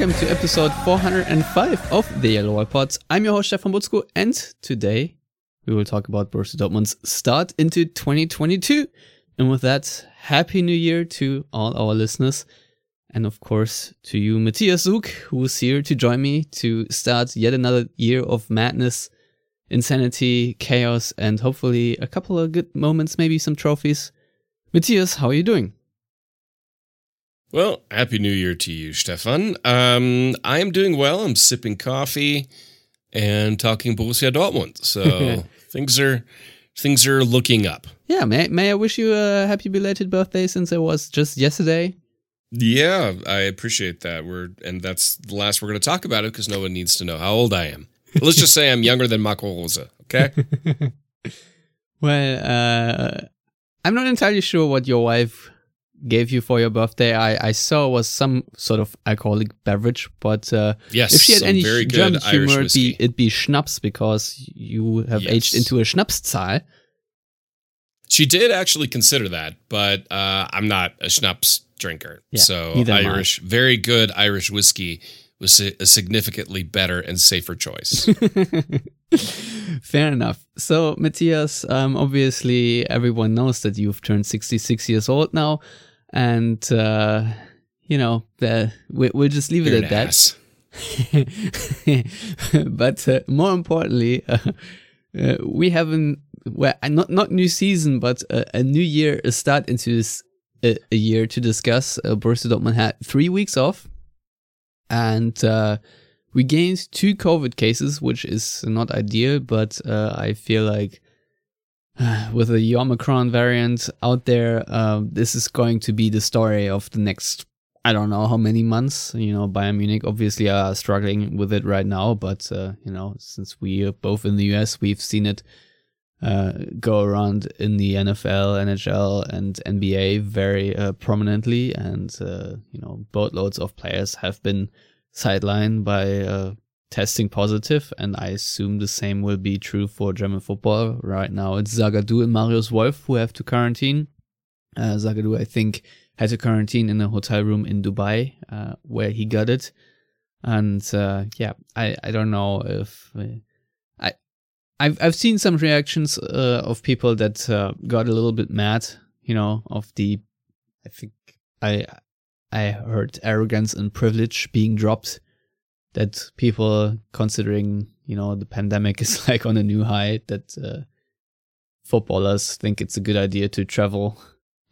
Welcome to episode 405 of the Yellow Pods. I'm your host Stefan Buczko, and today we will talk about Borussia Dortmund's start into 2022. And with that, Happy New Year to all our listeners. And of course, to you, Matthias Zug, who's here to join me to start yet another year of madness, insanity, chaos, and hopefully a couple of good moments, maybe some trophies. Matthias, how are you doing? Well, happy new year to you, Stefan. Um, I am doing well. I'm sipping coffee and talking Borussia Dortmund. So things are things are looking up. Yeah, may may I wish you a happy belated birthday since it was just yesterday. Yeah, I appreciate that. We're and that's the last we're going to talk about it because no one needs to know how old I am. Let's just say I'm younger than Marco Rose. Okay. well, uh, I'm not entirely sure what your wife gave you for your birthday. I, I saw was some sort of alcoholic beverage, but uh, yes, if she had any very German good humor, Irish it'd be, it'd be Schnaps because you have Yes. aged into a Schnapszahl. She did actually consider that, but uh, I'm not a schnapps drinker. Yeah, so neither am I. Irish, very good Irish whiskey was a a significantly better and safer choice. Fair enough. So, Matthias, um, obviously everyone knows that you've turned 66 years old now, and uh, you know the, we, we'll just leave it You're at an that. but uh, more importantly, uh, uh, we haven't well, not not new season, but a new year, a start into this uh, a year to discuss. Uh, Borussia Dortmund had three weeks off, and uh, we gained two COVID cases, which is not ideal. But uh, I feel like with the Omicron variant out there, uh, this is going to be the story of the next I don't know how many months. You know, Bayern Munich obviously are struggling with it right now, but uh, you know, since we are both in the US, we've seen it uh, go around in the NFL, NHL, and NBA very uh, prominently, and uh, you know, boatloads of players have been sidelined by uh, testing positive, and I assume the same will be true for German football. Right now, it's Zagadou and Marius Wolf who have to quarantine. Uh, Zagadou, I think, had to quarantine in a hotel room in Dubai, uh, where he got it. And uh, yeah, I, I don't know if uh, I I've I've seen some reactions uh, of people that uh, got a little bit mad, you know, of the I think I I heard arrogance and privilege being dropped. That people considering you know the pandemic is like on a new high. That uh, footballers think it's a good idea to travel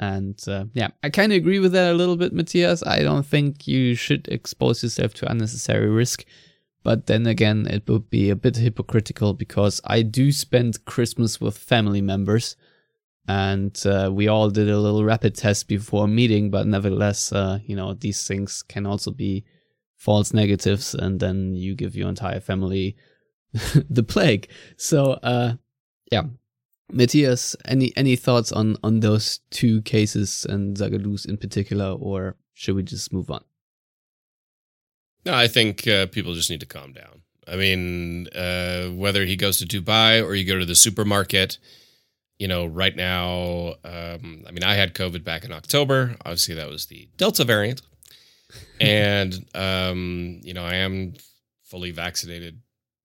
and uh, yeah, I kind of agree with that a little bit, Matthias. I don't think you should expose yourself to unnecessary risk. But then again, it would be a bit hypocritical because I do spend Christmas with family members. And uh, we all did a little rapid test before meeting, but nevertheless, uh, you know, these things can also be false negatives. And then you give your entire family the plague. So, uh, yeah, Matthias, any any thoughts on on those two cases and Zagadou's in particular, or should we just move on? No, I think uh, people just need to calm down. I mean, uh, whether he goes to Dubai or you go to the supermarket, you know, right now, um, I mean, I had COVID back in October. Obviously, that was the Delta variant. And, um, you know, I am fully vaccinated,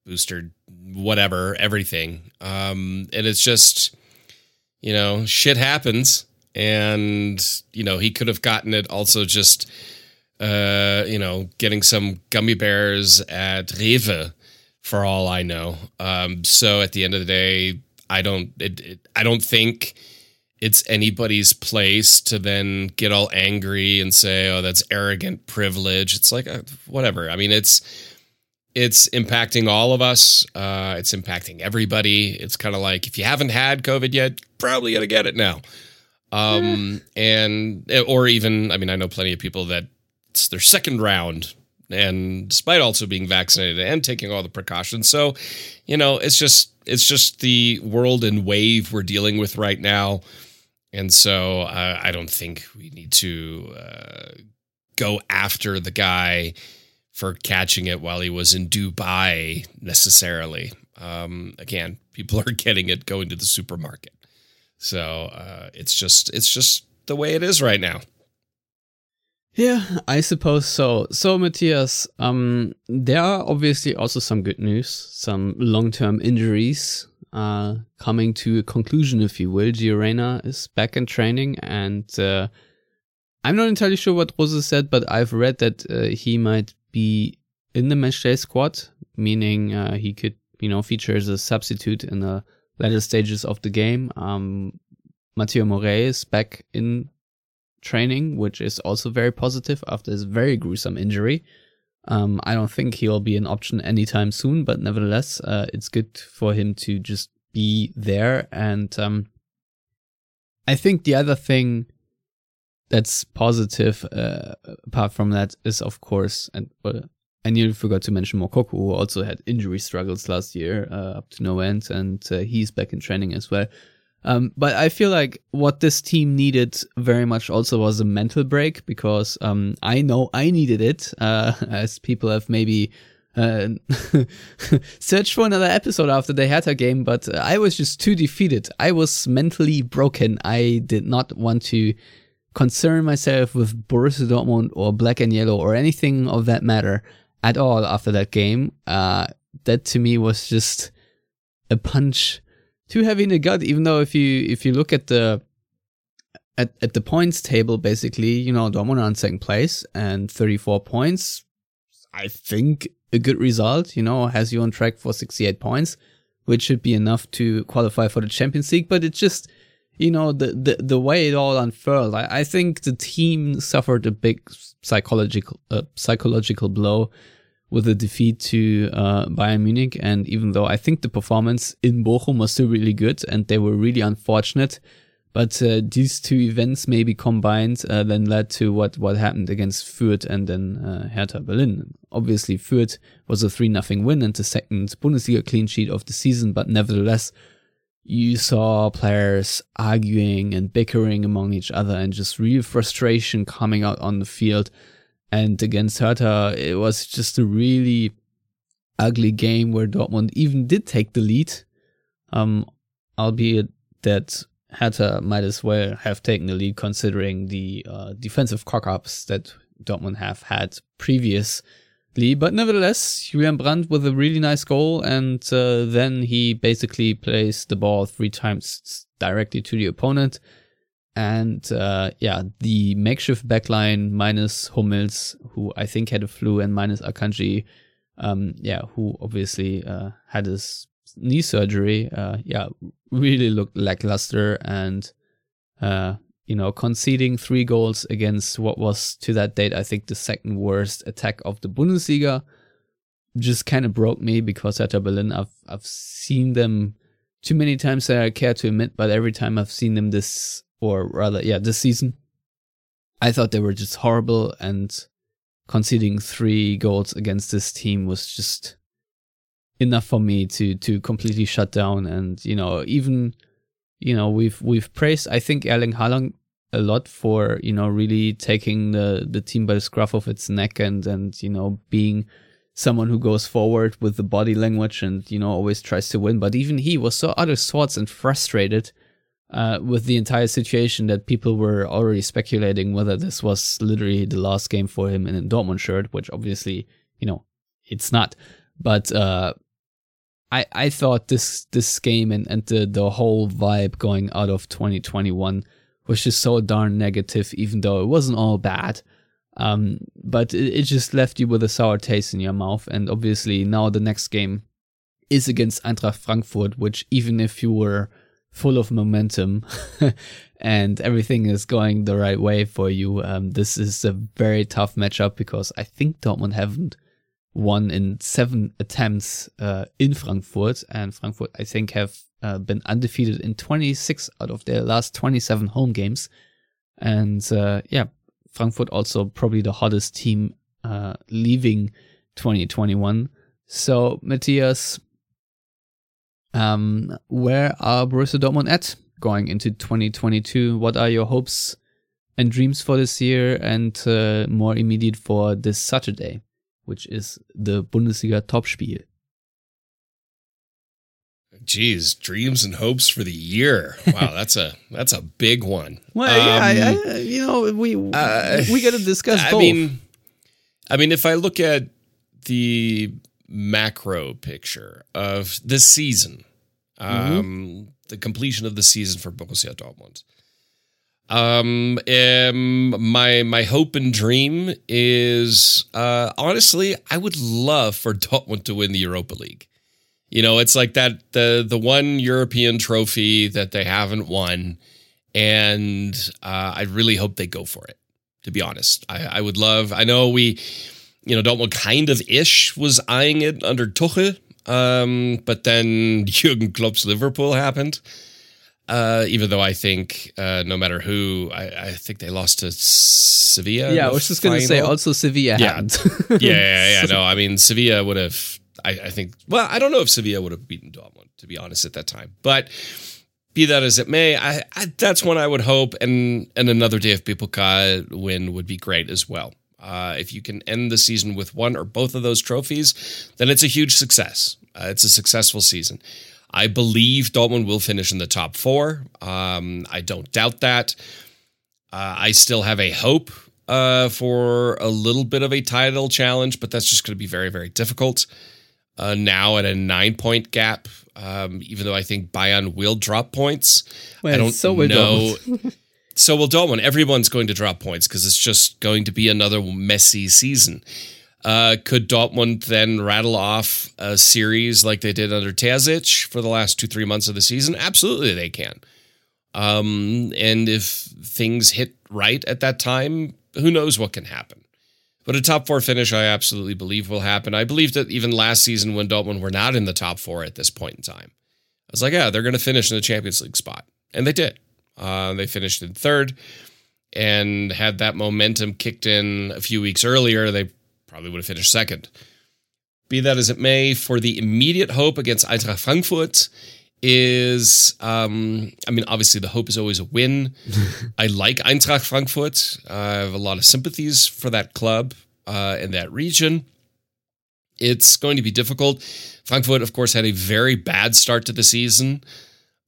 boosted, whatever, everything. Um, and it's just, you know, shit happens. And, you know, he could have gotten it also just uh, you know, getting some gummy bears at Rewe for all I know. Um, so at the end of the day, I don't, it, it, I don't think it's anybody's place to then get all angry and say, "Oh, that's arrogant privilege." It's like uh, whatever. I mean, it's it's impacting all of us. Uh, it's impacting everybody. It's kind of like if you haven't had COVID yet, probably gonna get it now. Um, and or even, I mean, I know plenty of people that it's their second round, and despite also being vaccinated and taking all the precautions, so you know, it's just it's just the world and wave we're dealing with right now, and so uh, I don't think we need to uh, go after the guy for catching it while he was in Dubai necessarily. Um, again, people are getting it going to the supermarket. So uh, it's just it's just the way it is right now. Yeah, I suppose so. So, Matthias, um, there are obviously also some good news, some long-term injuries uh, coming to a conclusion, if you will. Gio Reyna is back in training, and uh, I'm not entirely sure what Rose said, but I've read that uh, he might be in the matchday squad, meaning uh, he could, you know, feature as a substitute in the later stages of the game. Um, Mateu Morey is back in training, which is also very positive after his very gruesome injury. Um, I don't think he'll be an option anytime soon, but nevertheless, uh, it's good for him to just be there. And um, I think the other thing that's positive, uh, apart from that, is of course, and well, I nearly forgot to mention Moukoko, who also had injury struggles last year uh, up to no end, and uh, he's back in training as well. Um, but I feel like what this team needed very much also was a mental break because um, I know I needed it, uh, as people have maybe uh, searched for another episode after the Hertha game, but I was just too defeated. I was mentally broken. I did not want to concern myself with Borussia Dortmund or Black and Yellow or anything of that matter at all after that game. Uh, that to me was just a punch too heavy in the gut. Even though if you if you look at the at, at the points table, basically, you know, Dortmund in second place and 34 points. I think a good result, you know, has you on track for 68 points, which should be enough to qualify for the Champions League. But it's just, you know, the, the, the way it all unfurled. I, I think the team suffered a big psychological, uh, psychological blow with a defeat to uh, Bayern Munich. And even though I think the performance in Bochum was still really good and they were really unfortunate, but uh, these two events maybe combined uh, then led to what, what happened against Fürth and then uh, Hertha Berlin. Obviously, Fürth was a 3 0 win and the second Bundesliga clean sheet of the season, but nevertheless, you saw players arguing and bickering among each other and just real frustration coming out on the field. And against Hertha, it was just a really ugly game where Dortmund even did take the lead, um, albeit that Hertha might as well have taken the lead considering the uh, defensive cock-ups that Dortmund have had previously. But nevertheless, Julian Brandt with a really nice goal, and uh, then he basically plays the ball three times directly to the opponent. And uh, yeah, the makeshift backline minus Hummels, who I think had a flu, and minus Akanji, um, yeah, who obviously uh, had his knee surgery, uh, yeah, really looked lackluster and, uh, you know, conceding three goals against what was to that date, I think, the second worst attack of the Bundesliga just kind of broke me because Hertha Berlin, I've, I've seen them too many times that I care to admit, but every time I've seen them this or rather, yeah, this season, I thought they were just horrible, and conceding three goals against this team was just enough for me to to completely shut down. And you know, even you know, we've we've praised I think Erling Haaland a lot for you know really taking the the team by the scruff of its neck and and you know being someone who goes forward with the body language and you know always tries to win but even he was so out of sorts and frustrated uh, with the entire situation that people were already speculating whether this was literally the last game for him in a Dortmund shirt, which obviously, you know, it's not. But uh, I I thought this this game and, and the, the whole vibe going out of 2021 was just so darn negative, even though it wasn't all bad. Um, but it, it just left you with a sour taste in your mouth. And obviously now the next game is against Eintracht Frankfurt, which even if you were full of momentum and everything is going the right way for you. Um, this is a very tough matchup because I think Dortmund haven't won in seven attempts uh, in Frankfurt, and Frankfurt I think have uh, been undefeated in 26 out of their last 27 home games. And uh, yeah, Frankfurt also probably the hottest team uh, leaving 2021. So, Matthias, um, where are Borussia Dortmund at going into 2022? What are your hopes and dreams for this year and uh, more immediate for this Saturday, which is the Bundesliga Topspiel? Geez, dreams and hopes for the year. Wow, that's a that's a big one. Well, um, yeah, I, I, you know, we uh, we got to discuss. I both. mean, I mean, if I look at the macro picture of the season, mm-hmm. um, the completion of the season for Borussia Dortmund. Um, um, my my hope and dream is uh, honestly, I would love for Dortmund to win the Europa League. You know, it's like that the the one European trophy that they haven't won, and uh, I really hope they go for it. To be honest, I, I would love. I know we, you know, Dortmund kind of ish was eyeing it under Tuchel, um, but then Jurgen Klopp's Liverpool happened. Uh, even though I think uh, no matter who, I, I, think they lost to Sevilla. Yeah, I was just going to say also Sevilla. Yeah, yeah, yeah, yeah. No, I mean Sevilla would have I, I think. Well, I don't know if Sevilla would have beaten Dortmund to be honest at that time, but be that as it may, I, I, that's one I would hope, and and another DFB Pokal win would be great as well. Uh, if you can end the season with one or both of those trophies, then it's a huge success. Uh, it's a successful season. I believe Dortmund will finish in the top four. Um, I don't doubt that. Uh, I still have a hope uh, for a little bit of a title challenge, but that's just going to be very, very difficult uh, now at a nine point gap. Um, even though I think Bayern will drop points, well, I don't so know. so will Dortmund. Everyone's going to drop points because it's just going to be another messy season. Uh, could Dortmund then rattle off a series like they did under Terzic for the last two, three months of the season? Absolutely, they can. Um, and if things hit right at that time, who knows what can happen? But a top four finish, I absolutely believe will happen. I believe that even last season when Dortmund were not in the top four at this point in time, I was like, yeah, they're going to finish in the Champions League spot. And they did. Uh, they finished in third and had that momentum kicked in a few weeks earlier, they probably would have finished second. Be that as it may, for the immediate hope against Eintracht Frankfurt is, um, I mean, obviously the hope is always a win. I like Eintracht Frankfurt. I have a lot of sympathies for that club uh, in that region. It's going to be difficult. Frankfurt, of course, had a very bad start to the season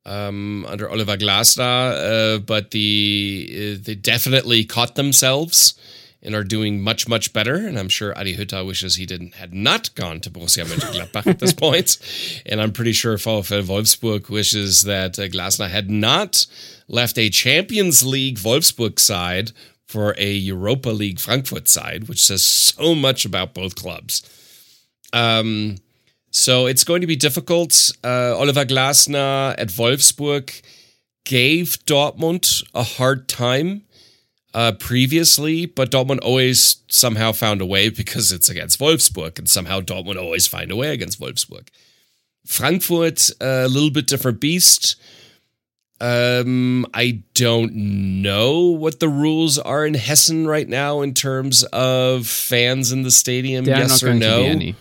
um, under Oliver Glasner, uh, but the uh, they definitely caught themselves and are doing much much better. And I'm sure Adi Hütter wishes he didn't had not gone to Borussia Mönchengladbach at this point. And I'm pretty sure VfL Wolfsburg wishes that uh, Glasner had not left a Champions League Wolfsburg side for a Europa League Frankfurt side, which says so much about both clubs. Um, so it's going to be difficult. Uh, Oliver Glasner at Wolfsburg gave Dortmund a hard time uh, previously, but Dortmund always somehow found a way because it's against Wolfsburg, and somehow Dortmund always find a way against Wolfsburg. Frankfurt, a little bit different beast. Um, I don't know what the rules are in Hessen right now in terms of fans in the stadium. Yes or no?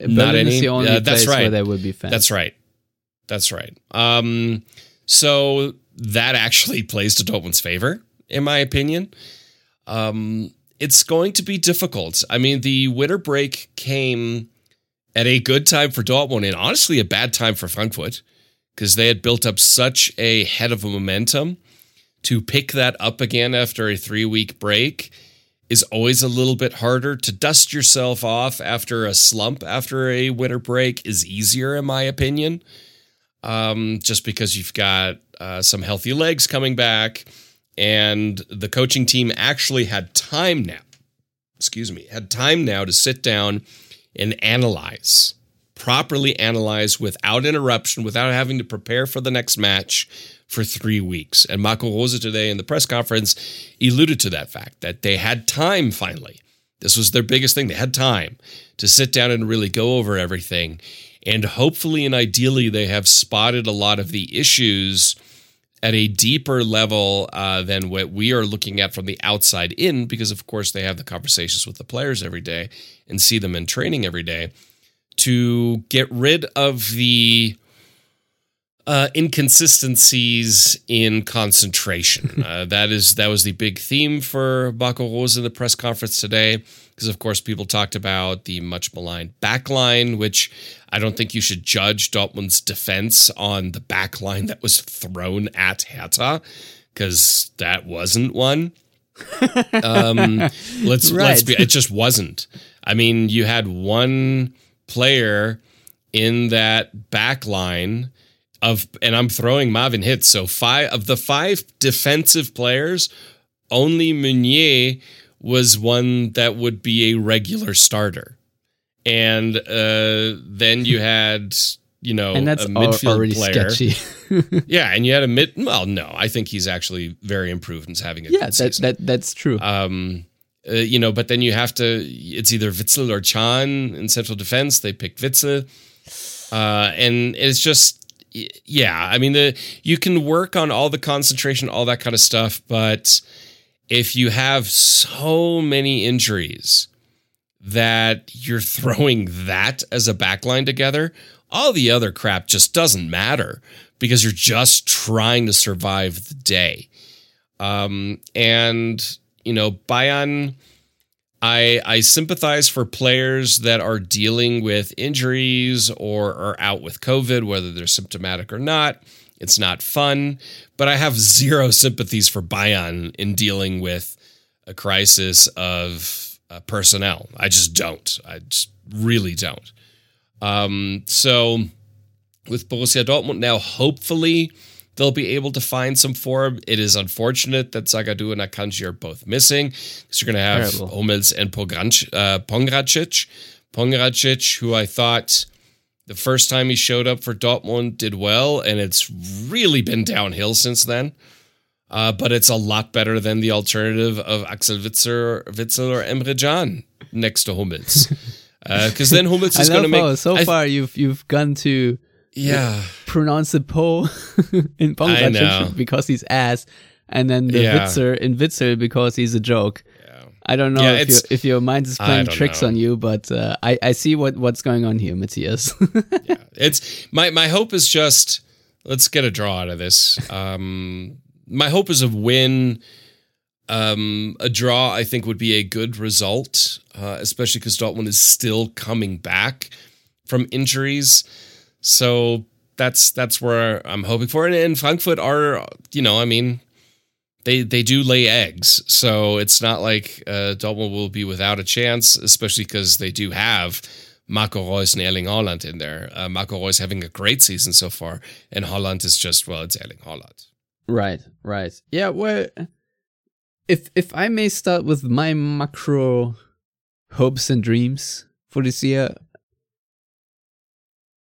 Not any. the only uh, that's place right. Where there would be fans. That's right. That's right. Um, so that actually plays to Dortmund's favor in my opinion. Um, it's going to be difficult. I mean, the winter break came at a good time for Dortmund and honestly a bad time for Frankfurt because they had built up such a head of a momentum. To pick that up again after a three week break is always a little bit harder. To dust yourself off after a slump after a winter break is easier, in my opinion, um, just because you've got uh, some healthy legs coming back and the coaching team actually had time now excuse me had time now to sit down and analyze properly analyze without interruption without having to prepare for the next match for three weeks. And Marco Rose today in the press conference alluded to that fact that they had time finally. This was their biggest thing. They had time to sit down and really go over everything. And hopefully and ideally, they have spotted a lot of the issues at a deeper level uh, than what we are looking at from the outside in, because of course they have the conversations with the players every day and see them in training every day to get rid of the uh, inconsistencies in concentration. uh, that is that was the big theme for Marco Rose in the press conference today, because of course people talked about the much maligned backline, which I don't think you should judge Dortmund's defense on the backline that was thrown at Hertha, because that wasn't one. um, let's Right. let's be. It just wasn't. I mean, you had one player in that back line of and I'm throwing Marvin Hitz. So five of the five defensive players, only Meunier was one that would be a regular starter. And uh, then you had, you know, and that's a midfield already player. sketchy. Yeah, and you had a mid well, no, I think he's actually very improved and having a yeah, good that, that that's true. Um, uh, you know, but then you have to. It's either Witsel or Can in central defense. They picked Witsel, uh, and it's just, yeah. I mean, the you can work on all the concentration, all that kind of stuff, but if you have so many injuries that you're throwing that as a backline together, all the other crap just doesn't matter because you're just trying to survive the day. Um, and you know, Bayern, I I sympathize for players that are dealing with injuries or are out with COVID, whether they're symptomatic or not. It's not fun, but I have zero sympathies for Bayern in dealing with a crisis of uh, personnel. I just don't. I just really don't. Um, so with Borussia Dortmund now, hopefully they'll be able to find some form. It is unfortunate that Zagadou and Akanji are both missing because you're going to have Terrible. Hummels and Pogranch, uh, Pongracic. Pongracic, who I thought the first time he showed up for Dortmund did well, and it's really been downhill since then. Uh, but it's a lot better than the alternative of Axel Witzer, Witsel or Emre Can next to Hummels. Because then Hummels is going to make. so I- far you've you've gone to yeah. pronounce the Po in I because he's ass, and then the Yeah. Witzer in Witsel because he's a joke. I don't know Yeah, if, you, it's- if your mind is playing tricks know. on you, but uh, I, I see what, what's going on here, Matthias. It's my my hope is just let's get a draw out of this. Um, my hope is a win. Um, a draw, I think, would be a good result, uh, especially because Dortmund is still coming back from injuries. So that's that's where I'm hoping for. And, Frankfurt are, you know, I mean, they they do lay eggs, so it's not like uh, Dortmund will be without a chance, especially because they do have Marco Reus and Erling Haaland in there. Uh, Marco Reus having a great season so far, and Haaland is just well, it's Erling Haaland. Right, right. Yeah, well, if if I may start with my macro hopes and dreams for this year,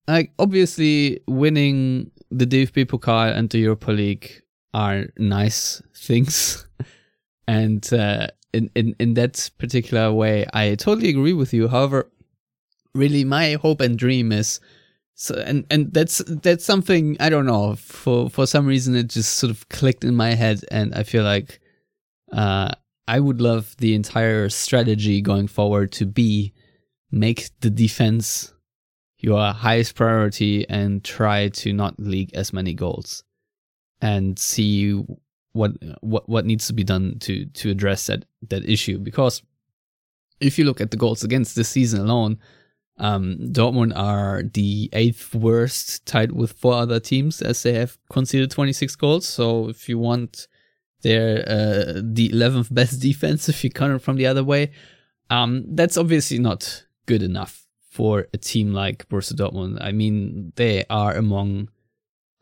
like obviously winning the DFB Pokal and the Europa League are nice things, and uh, in in in that particular way, I totally agree with you. However, really, my hope and dream is so and and that's that's something I don't know for for some reason it just sort of clicked in my head and I feel like uh I would love the entire strategy going forward to be make the defense your highest priority and try to not leak as many goals and see what what what needs to be done to to address that that issue because if you look at the goals against this season alone um, Dortmund are the eighth worst, tied with four other teams, as they have conceded 26 goals. So if you want their uh, the 11th best defense, if you count it from the other way, um, that's obviously not good enough for a team like Borussia Dortmund. I mean, they are among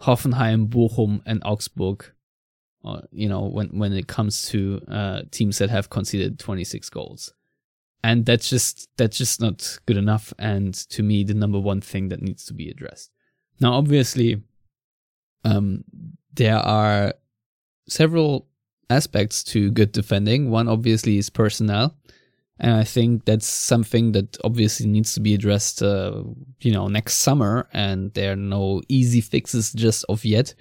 Hoffenheim, Bochum, and Augsburg. Uh, you know, when when it comes to uh, teams that have conceded 26 goals and that's just that's just not good enough and to me the number one thing that needs to be addressed now obviously um there are several aspects to good defending one obviously is personnel And I think that's something that obviously needs to be addressed, uh, you know, next summer. And there are no easy fixes just of yet.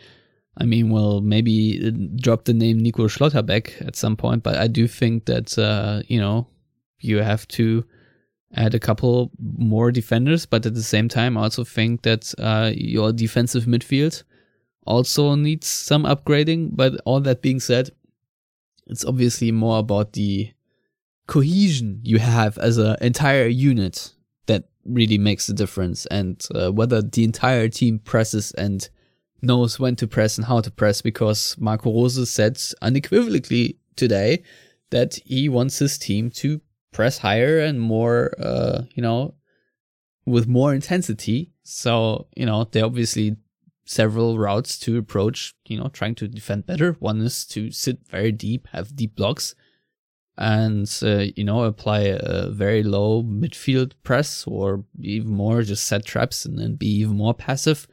I mean, well, maybe uh, drop the name Nico Schlotterbeck at some point, but I do think that, uh, you know, you have to add a couple more defenders, but at the same time, I also think that uh, your defensive midfield also needs some upgrading. But all that being said, it's obviously more about the cohesion you have as an entire unit that really makes the difference, and uh, whether the entire team presses and knows when to press and how to press. Because Marco Rose said unequivocally today that he wants his team to press higher and more, uh, you know, with more intensity. So, you know, are obviously several routes to approach, you know, trying to defend better. One is to sit very deep, have deep blocks, and, uh, you know, apply a very low midfield press or even more just set traps and then be even more passive,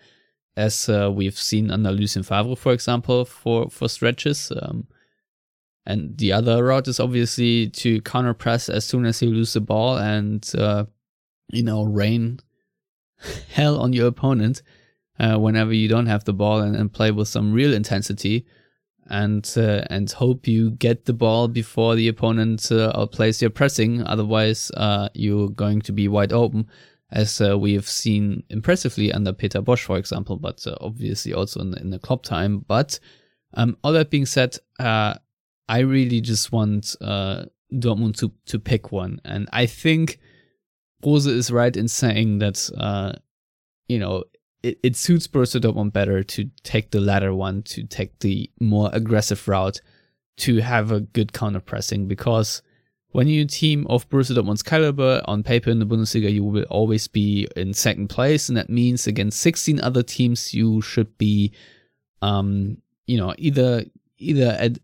as uh, we've seen under Lucien Favre, for example, for, for stretches. Um, and the other route is obviously to counter press as soon as you lose the ball and, uh, you know, rain hell on your opponent uh, whenever you don't have the ball and, and play with some real intensity and uh, and hope you get the ball before the opponent uh, outplays your pressing. Otherwise, uh, you're going to be wide open, as uh, we have seen impressively under Peter Bosz, for example, but uh, obviously also in, in the club time. But um, all that being said, uh, I really just want uh, Dortmund to to pick one, and I think Rose is right in saying that you know it, it suits Borussia Dortmund better to take the latter one, to take the more aggressive route, to have a good counter pressing because when you team of Borussia Dortmund's caliber on paper in the Bundesliga, you will always be in second place, and that means against 16 other teams, you should be, um, you know, either either at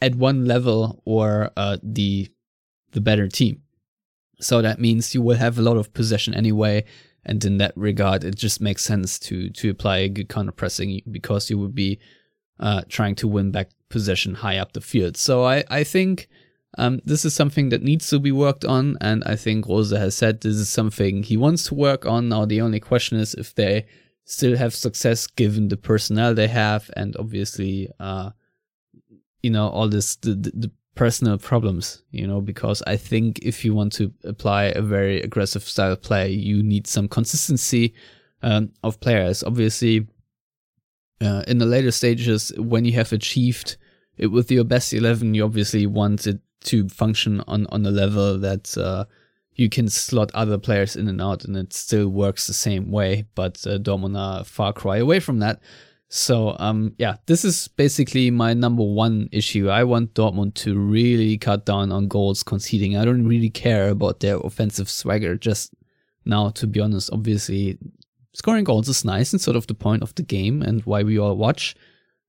at one level or uh, the the better team. So that means you will have a lot of possession anyway, and in that regard, it just makes sense to to apply a good counter pressing because you would be uh, trying to win back possession high up the field. So I I think. Um, this is something that needs to be worked on, and I think Rose has said this is something he wants to work on. Now, the only question is if they still have success given the personnel they have, and obviously, uh, you know, all this the, the, the personal problems, you know, because I think if you want to apply a very aggressive style of play, you need some consistency um, of players. Obviously, uh, in the later stages, when you have achieved it with your best 11, you obviously want it to function on, on a level that uh, you can slot other players in and out and it still works the same way. But uh, Dortmund are far cry away from that. So um yeah, this is basically my number one issue. I want Dortmund to really cut down on goals conceding. I don't really care about their offensive swagger just now to be honest. Obviously, scoring goals is nice and sort of the point of the game and why we all watch.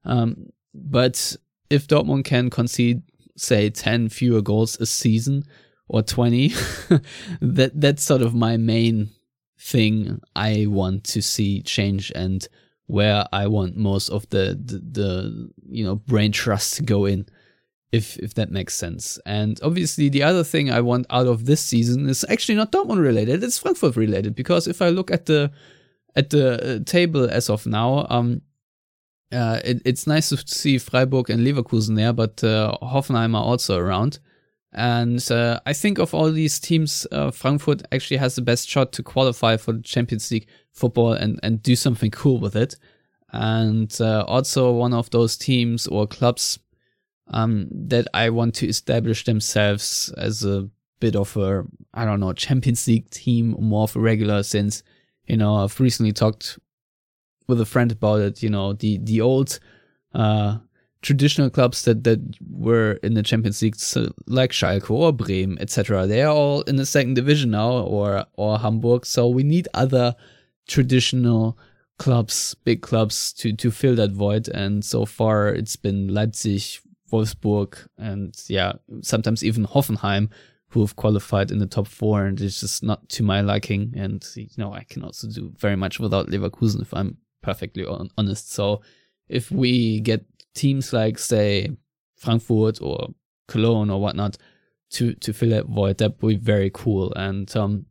Um but if Dortmund can concede say 10 fewer goals a season or 20, that that's sort of my main thing I want to see change and where I want most of the, the, the you know brain trust to go in, if if that makes sense. And obviously, the other thing I want out of this season is actually not Dortmund related; it's Frankfurt related. Because if I look at the at the uh, table as of now, um, uh, it, it's nice to see Freiburg and Leverkusen there, but uh, Hoffenheim are also around. And uh, I think of all these teams, uh, Frankfurt actually has the best shot to qualify for the Champions League football and, and do something cool with it. And uh, also one of those teams or clubs um, that I want to establish themselves as a bit of a, I don't know, Champions League team, more of a regular since, you know, I've recently talked with a friend about it, you know, the, the old, uh, traditional clubs that, that were in the Champions League, so like Schalke or Bremen, etc. They are all in the second division now, or or Hamburg. So we need other traditional clubs, big clubs, to to fill that void. And so far, it's been Leipzig, Wolfsburg, and yeah, sometimes even Hoffenheim who have qualified in the top four, and it's just not to my liking. And you know, I can also do very much without Leverkusen if I'm perfectly honest. So if we get teams like say Frankfurt or Cologne or whatnot to to fill that void. That would be very cool. And um,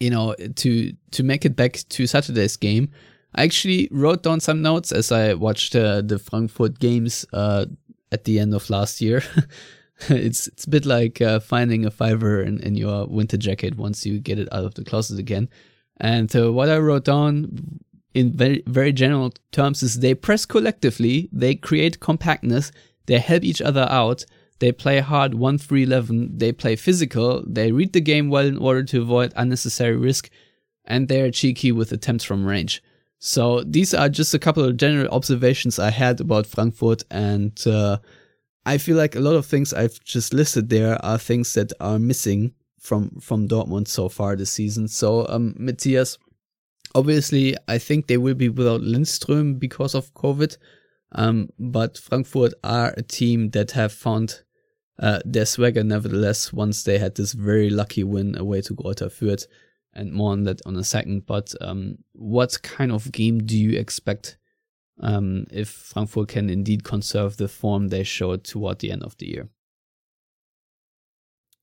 you know, to to make it back to Saturday's game, I actually wrote down some notes as I watched uh, the Frankfurt games uh, at the end of last year. it's it's a bit like uh, finding a fiver in, in your winter jacket once you get it out of the closet again. And uh, what I wrote down in very very general terms is they press collectively, they create compactness, they help each other out, they play hard 1 3 11, they play physical, they read the game well in order to avoid unnecessary risk, and they are cheeky with attempts from range. So these are just a couple of general observations I had about Frankfurt, and uh, I feel like a lot of things I've just listed there are things that are missing from from Dortmund so far this season. So um, Matthias, obviously, I think they will be without Lindström because of COVID, um, but Frankfurt are a team that have found uh, their swagger nevertheless once they had this very lucky win away to Greuther Fürth and more on that on a second. But um, what kind of game do you expect um, if Frankfurt can indeed conserve the form they showed toward the end of the year?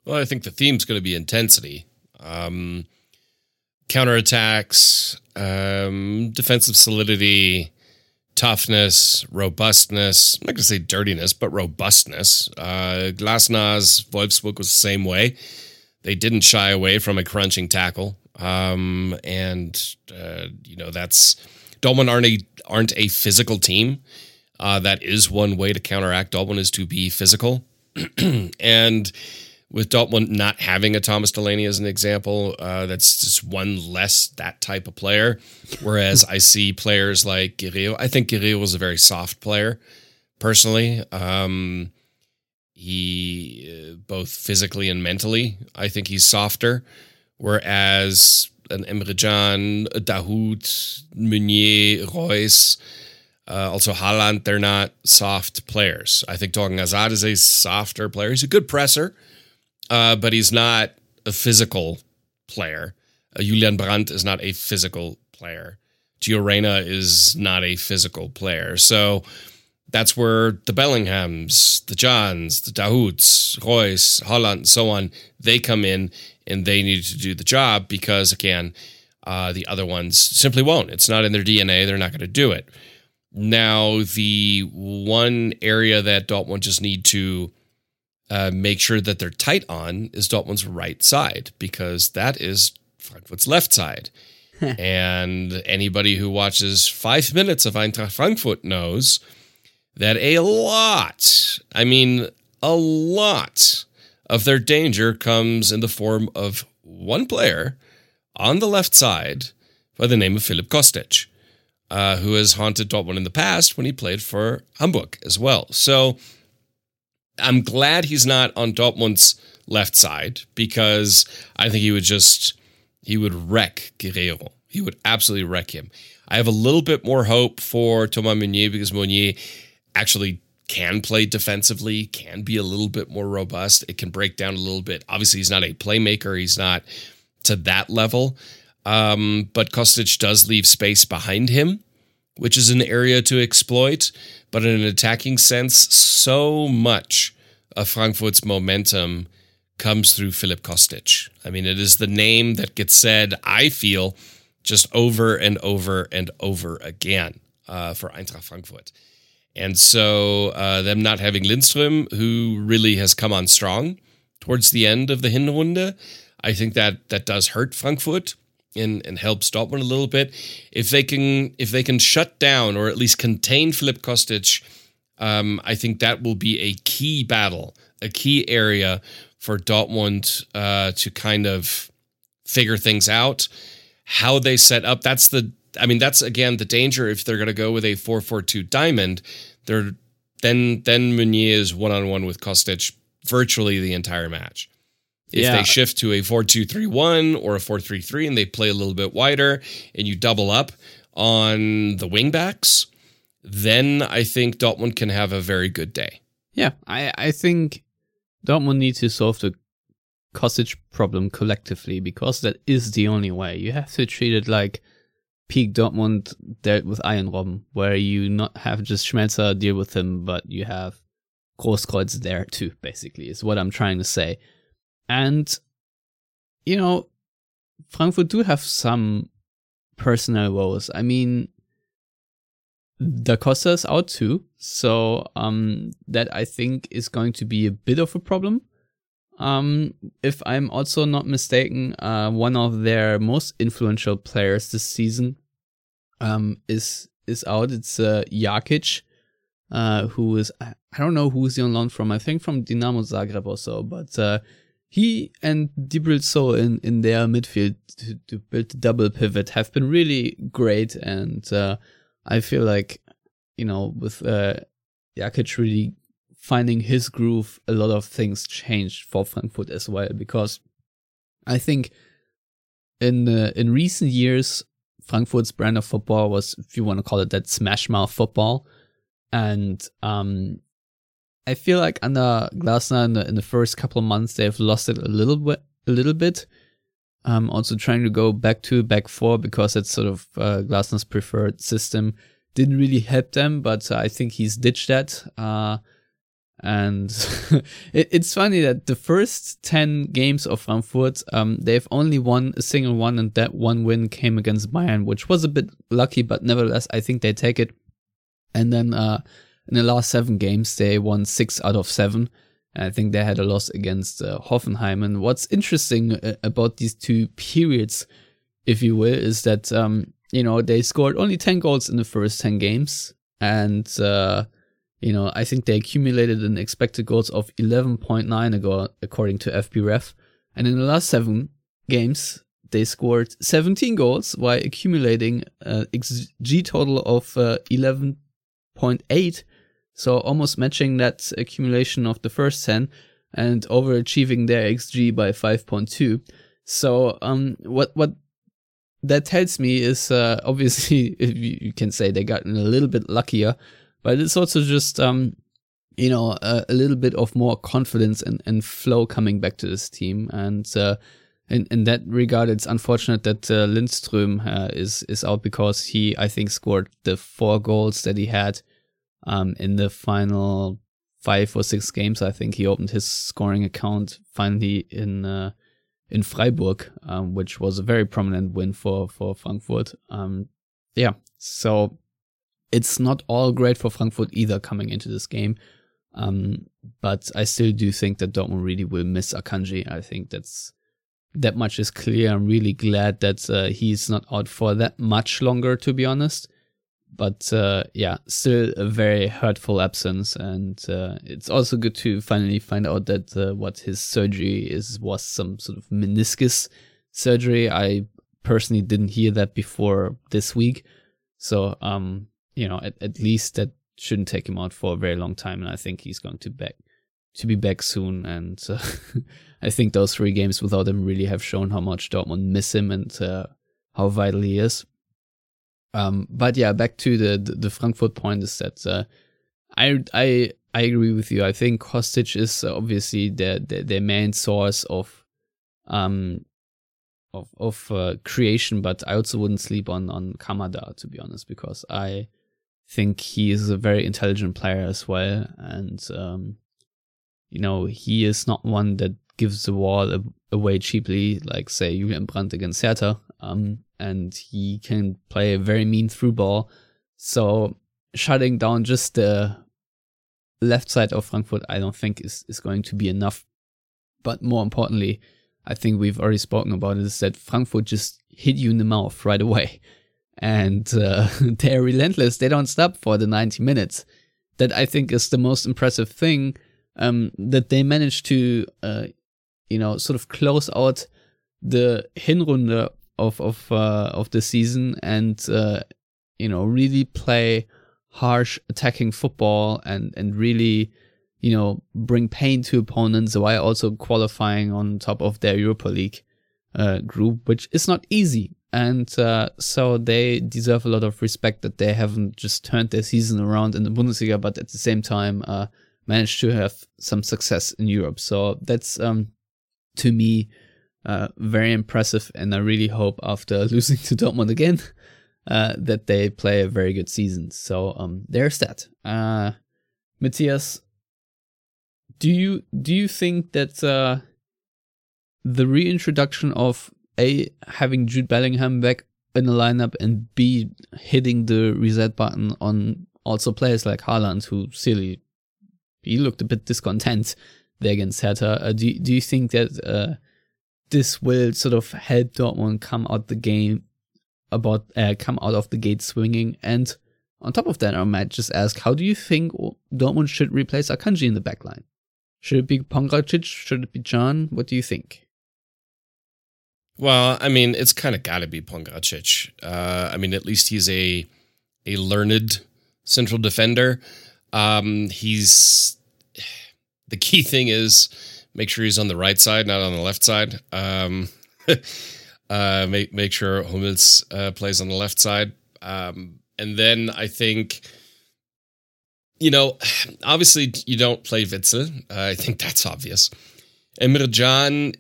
Well, I think the theme's going to be intensity. Um, counterattacks, um, defensive solidity, toughness, robustness. I'm not going to say dirtiness, but robustness. Uh, Glasner's Wolfsburg was the same way they didn't shy away from a crunching tackle. Um, and, uh, you know, that's Dortmund aren't a, aren't a physical team. Uh, that is one way to counteract Dortmund is to be physical. and with Dortmund not having a Thomas Delaney as an example, uh, that's just one less that type of player. Whereas I see players like Guerreiro. I think Guerreiro was a very soft player, personally. Um, he uh, both physically and mentally, I think he's softer. Whereas an Emre Can, Dahoud, Meunier, Reus, uh, also Haaland, they're not soft players. I think Torgan Hazard is a softer player. He's a good presser, uh, but he's not a physical player. Uh, Julian Brandt is not a physical player. Gio Reyna is not a physical player. So that's where the Bellinghams, the Johns, the Dahouds, Reus, and so on, they come in and they need to do the job because, again, uh, the other ones simply won't. It's not in their DNA. They're not going to do it. Now, the one area that Dortmund just need to uh, make sure that they're tight on is Dortmund's right side because that is Frankfurt's left side. and anybody who watches five minutes of Eintracht Frankfurt knows – that a lot, I mean, a lot of their danger comes in the form of one player on the left side by the name of Filip Kostic, uh, who has haunted Dortmund in the past when he played for Hamburg as well. So I'm glad he's not on Dortmund's left side because I think he would just he would wreck Guerreiro. He would absolutely wreck him. I have a little bit more hope for Thomas Meunier because Meunier actually can play defensively, can be a little bit more robust. It can break down a little bit. Obviously, he's not a playmaker. He's not to that level. Um, but Kostic does leave space behind him, which is an area to exploit. But in an attacking sense, so much of Frankfurt's momentum comes through Filip Kostic. I mean, it is the name that gets said, I feel, just over and over and over again uh, for Eintracht Frankfurt. And so, uh, them not having Lindström, who really has come on strong towards the end of the Hinrunde, I think that that does hurt Frankfurt and, and helps Dortmund a little bit. If they can, if they can shut down or at least contain Filip Kostic, um, I think that will be a key battle, a key area for Dortmund uh, to kind of figure things out. How they set up, that's the I mean, that's again the danger if they're going to go with a 4-4-2 diamond. They're then then Meunier is one on one with Kostic virtually the entire match. If yeah. they shift to a 4-2-3-1 or a 4-3-3 and they play a little bit wider and you double up on the wingbacks, then I think Dortmund can have a very good day. Yeah, I, I think Dortmund needs to solve the Kostic problem collectively because that is the only way. You have to treat it like – peak Dortmund dealt with Arjen Robben, where you not have just Schmelzer deal with him, but you have Großkreuz there too, basically, is what I'm trying to say. And, you know, Frankfurt do have some personal woes. I mean, Da Costa is out too, so um, that I think is going to be a bit of a problem. Um, if I'm also not mistaken, uh, one of their most influential players this season um, is is out. It's uh, Jakic, uh, who is I don't know who's on loan from. I think from Dinamo Zagreb or so, but uh, he and Djibril Sow in in their midfield to, to build the double pivot have been really great, and uh, I feel like you know with uh, Jakic really finding his groove, a lot of things changed for Frankfurt as well. Because I think in uh, in recent years Frankfurt's brand of football was, if you want to call it that, smash mouth football, and um, I feel like under Glasner in the, in the first couple of months they've lost it a little bit, a little bit. Um, also trying to go back to back four because it's sort of uh, Glasner's preferred system didn't really help them, but I think he's ditched that. Uh, and it, it's funny that the first 10 games of Frankfurt, um, they've only won a single one, and that one win came against Bayern, which was a bit lucky, but nevertheless, I think they take it. And then uh, in the last seven games, they won six out of seven. And I think they had a loss against uh, Hoffenheim. And what's interesting uh, about these two periods, if you will, is that, um, you know, they scored only 10 goals in the first 10 games. And, uh, you know, I think they accumulated an expected goals of 11.9 ago, according to FBref. And in the last seven games, they scored 17 goals while accumulating an XG total of uh, 11.8. So almost matching that accumulation of the first 10 and overachieving their XG by 5.2. So um, what what that tells me is uh, obviously you can say they gotten a little bit luckier but it's also just um, you know a, a, little bit of more confidence and, and flow coming back to this team and uh, in, in that regard it's unfortunate that uh, Lindström uh, is is out because he I think scored the four goals that he had um, in the final five or six games I think he opened his scoring account finally in uh, in Freiburg um, which was a very prominent win for for Frankfurt um, yeah so it's not all great for Frankfurt either coming into this game. Um, but I still do think that Dortmund really will miss Akanji. I think that's that much is clear. I'm really glad that uh, he's not out for that much longer, to be honest. But uh, yeah, still a very hurtful absence, and uh, it's also good to finally find out that uh, what his surgery is was some sort of meniscus surgery. I personally didn't hear that before this week, so um, you know, at, at least that shouldn't take him out for a very long time. And I think he's going to back to be back soon. And uh, I think those three games without him really have shown how much Dortmund miss him and uh, how vital he is. Um, but yeah, back to the, the, the Frankfurt point is that uh, I I I agree with you. I think Kostic is obviously their their, their main source of um of of uh, creation, but I also wouldn't sleep on on Kamada to be honest because I think he is a very intelligent player as well. And, um, you know, he is not one that gives the wall away cheaply, like, say, Julian Brandt against Hertha. Um, and he can play a very mean through ball. So shutting down just the left side of Frankfurt, I don't think is, is going to be enough. But more importantly, I think we've already spoken about it, is that Frankfurt just hit you in the mouth right away and uh, they're relentless. They don't stop for the 90 minutes. That I think is the most impressive thing um, that they managed to, uh, you know, sort of close out the Hinrunde of of uh, of the season and uh, you know really play harsh attacking football and and really you know bring pain to opponents while also qualifying on top of their Europa League uh, group, which is not easy and uh, so they deserve a lot of respect that they haven't just turned their season around in the Bundesliga, but at the same time uh, managed to have some success in Europe. So that's um, to me uh, very impressive, and I really hope after losing to Dortmund again uh, that they play a very good season. So um, there's that. Uh, Matthias, do you do you think that uh, the reintroduction of a having Jude Bellingham back in the lineup and b hitting the reset button on also players like Haaland, who silly he looked a bit discontent there against Hertha. Uh, do do you think that uh, this will sort of help Dortmund come out the game about uh, come out of the gate swinging? And on top of that, I might just ask, how do you think Dortmund should replace Akanji in the backline? Should it be Pongracic? Should it be Can? What do you think? Well, I mean, it's kind of got to be Pongracic. Uh, I mean, at least he's a a learned central defender. Um, he's the key thing is make sure he's on the right side, not on the left side. Um, uh, make make sure Hummels uh, plays on the left side, um, and then I think. You know, obviously you don't play Witsel. Uh, I think that's obvious. Emre Can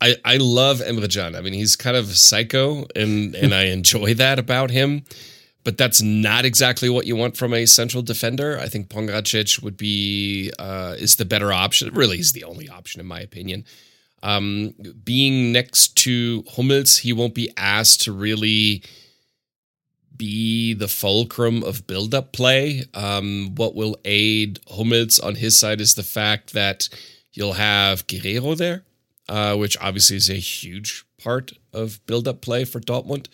I, I love Emre Can. I mean, he's kind of psycho, and and I enjoy that about him. But that's not exactly what you want from a central defender. I think Pongracic would be uh, is the better option. Really, is the only option in my opinion. Um, being next to Hummels, he won't be asked to really be the fulcrum of build-up play. Um, what will aid Hummels on his side is the fact that you'll have Guerrero there, uh, which obviously is a huge part of build-up play for Dortmund.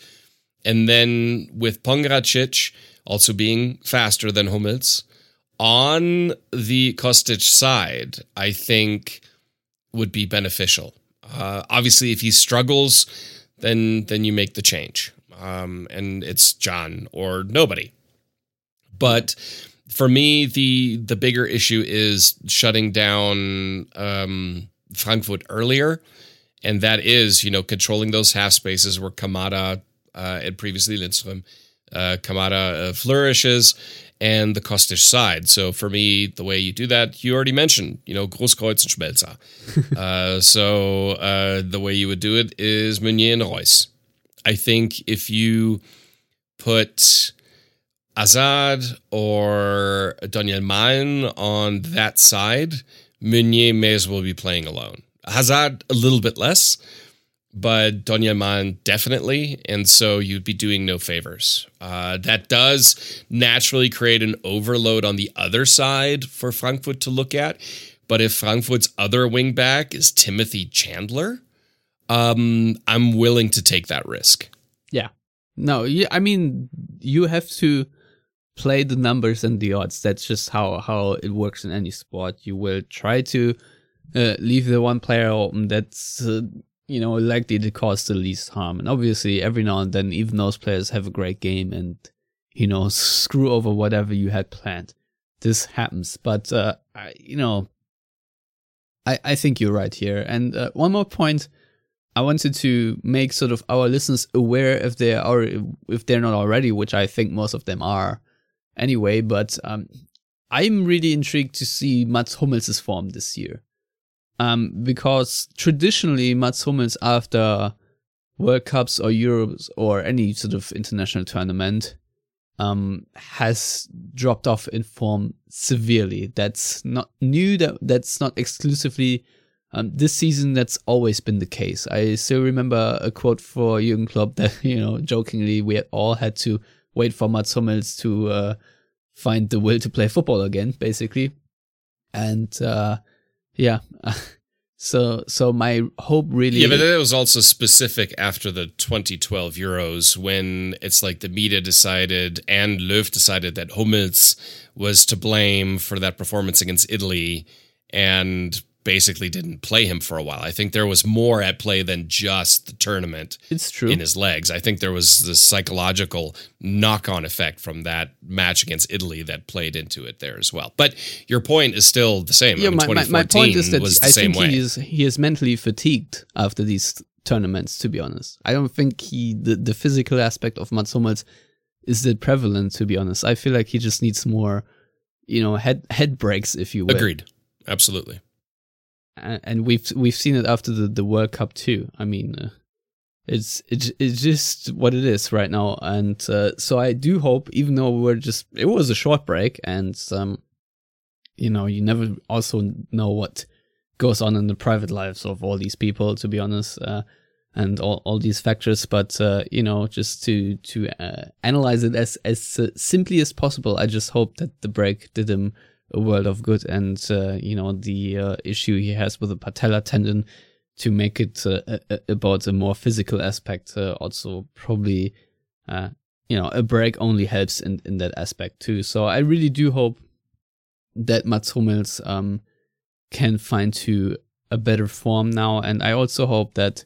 And then with Pongracic also being faster than Hummels on the Kostic side, I think would be beneficial. Uh, obviously, if he struggles, then then you make the change, um, and it's Can or nobody. But for me, the the bigger issue is shutting down um, Frankfurt earlier, and that is you know controlling those half spaces where Kamada uh, and previously Lindstrom, uh, Kamada uh, flourishes, and the Kostic side. So for me, the way you do that, you already mentioned, you know, Grosskreutz and Schmelzer. uh, so uh, the way you would do it is Meunier and Reus. I think if you put Hazard or Donyell Malen on that side, Meunier may as well be playing alone. Hazard a little bit less, but Donyell Malen definitely. And so you'd be doing no favors. Uh, that does naturally create an overload on the other side for Frankfurt to look at. But if Frankfurt's other wingback is Timothy Chandler, um, I'm willing to take that risk. Yeah. No, yeah, I mean, you have to play the numbers and the odds. That's just how, how it works in any sport. You will try to uh, leave the one player open that's uh, you know, likely to cause the least harm. And obviously, every now and then, even those players have a great game and, you know, screw over whatever you had planned. This happens. But, uh, I, you know, I, I think you're right here. And uh, one more point I wanted to make sort of our listeners aware if they are, if they're not already, which I think most of them are anyway. But um, I'm really intrigued to see Mats Hummels' form this year um, because traditionally Mats Hummels after World Cups or Euros or any sort of international tournament um, has dropped off in form severely. That's not new. That that's not exclusively um, this season. That's always been the case. I still remember a quote for Jurgen Klopp that you know jokingly we all had to wait for Mats Hummels to uh, find the will to play football again, basically. And uh, yeah. so so my hope really Yeah, but that was also specific after the 2012 Euros when it's like the media decided and Löw decided that Hummels was to blame for that performance against Italy and basically didn't play him for a while. I think there was more at play than just the tournament. It's true. In his legs. I think there was the psychological knock-on effect from that match against Italy that played into it there as well. But your point is still the same. Yeah, I mean, my, my, my point is that I think way. he is he is mentally fatigued after these tournaments, to be honest. I don't think he the, the physical aspect of Mats Hummels is that prevalent, to be honest. I feel like he just needs more, you know, head head breaks, if you will. Agreed. Absolutely and we've we've seen it after the, the World Cup too. I mean, uh, it's it's it's just what it is right now, and uh, so I do hope, even though we're just it was a short break, and um, you know, you never also know what goes on in the private lives of all these people, to be honest, uh, and all, all these factors. But uh, you know, just to to uh, analyze it as as uh, simply as possible, I just hope that the break did him a world of good, and uh, you know, the uh, issue he has with the patella tendon to make it about a more physical aspect, also probably. you know, a break only helps in, in that aspect too. So I really do hope that Mats Hummels um, can find to a better form now. And I also hope that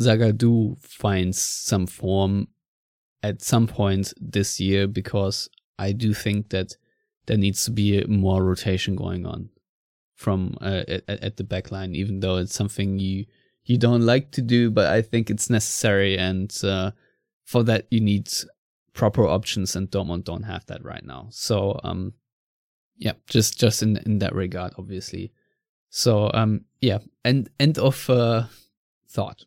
Zagadou finds some form at some point this year because I do think that there needs to be more rotation going on from uh, at, at the back line, even though it's something you you don't like to do, but I think it's necessary. And uh, for that, you need proper options, and Dortmund don't have that right now. So um, yeah, just just in in that regard, obviously. So um, yeah, end end of uh, thought.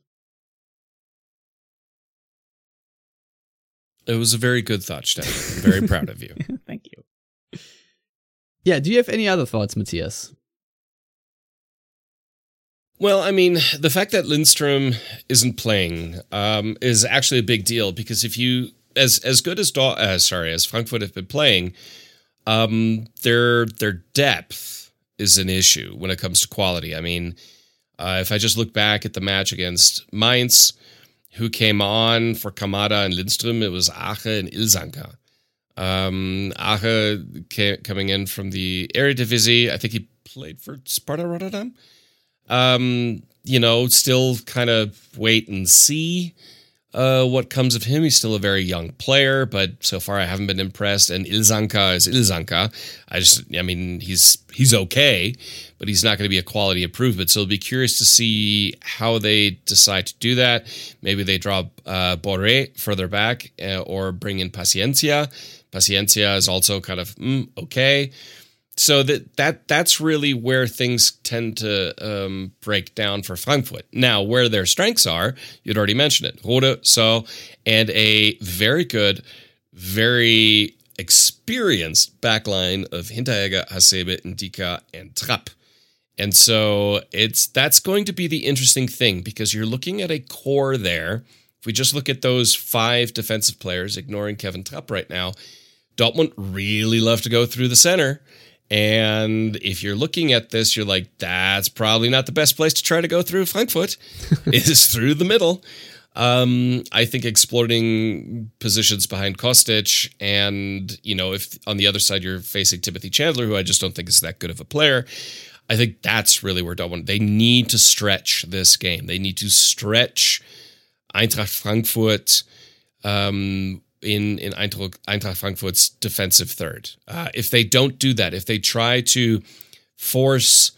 It was a very good thought, Stefan. I'm very proud of you. You. Yeah, do you have any other thoughts, Matthias? Well, I mean, the fact that Lindstrom isn't playing um, is actually a big deal because if you, as as good as uh, sorry, as Frankfurt have been playing, um, their their depth is an issue when it comes to quality. I mean, uh, if I just look back at the match against Mainz, who came on for Kamada and Lindstrom, it was Ache and Ilsanker. Um, Ache came, coming in from the Eredivisie. I think he played for Sparta Rotterdam. Um, you know, still kind of wait and see uh, what comes of him. He's still a very young player, but so far I haven't been impressed. And Ilsanker is Ilsanker. I just, I mean, he's he's okay, but he's not going to be a quality improvement. So I'll be curious to see how they decide to do that. Maybe they drop uh, Borré further back uh, or bring in Paciencia. Paciencia is also kind of mm, okay so that that that's really where things tend to um, break down for Frankfurt. Now, where their strengths are, you'd already mentioned it. Rode, so, and a very good, very experienced backline of Hinteregger, Hasebe, Ndicka, and Trapp. And so it's that's going to be the interesting thing because you're looking at a core there. If we just look at those five defensive players, ignoring Kevin Trapp right now, Dortmund really love to go through the center and if you're looking at this, you're like, that's probably not the best place to try to go through Frankfurt, is through the middle. Um, I think exploiting positions behind Kostic, and you know, if on the other side you're facing Timothy Chandler, who I just don't think is that good of a player, I think that's really where Dortmund they need to stretch this game. They need to stretch Eintracht Frankfurt um, in in Eintracht, Frankfurt's defensive third. Uh, if they don't do that, if they try to force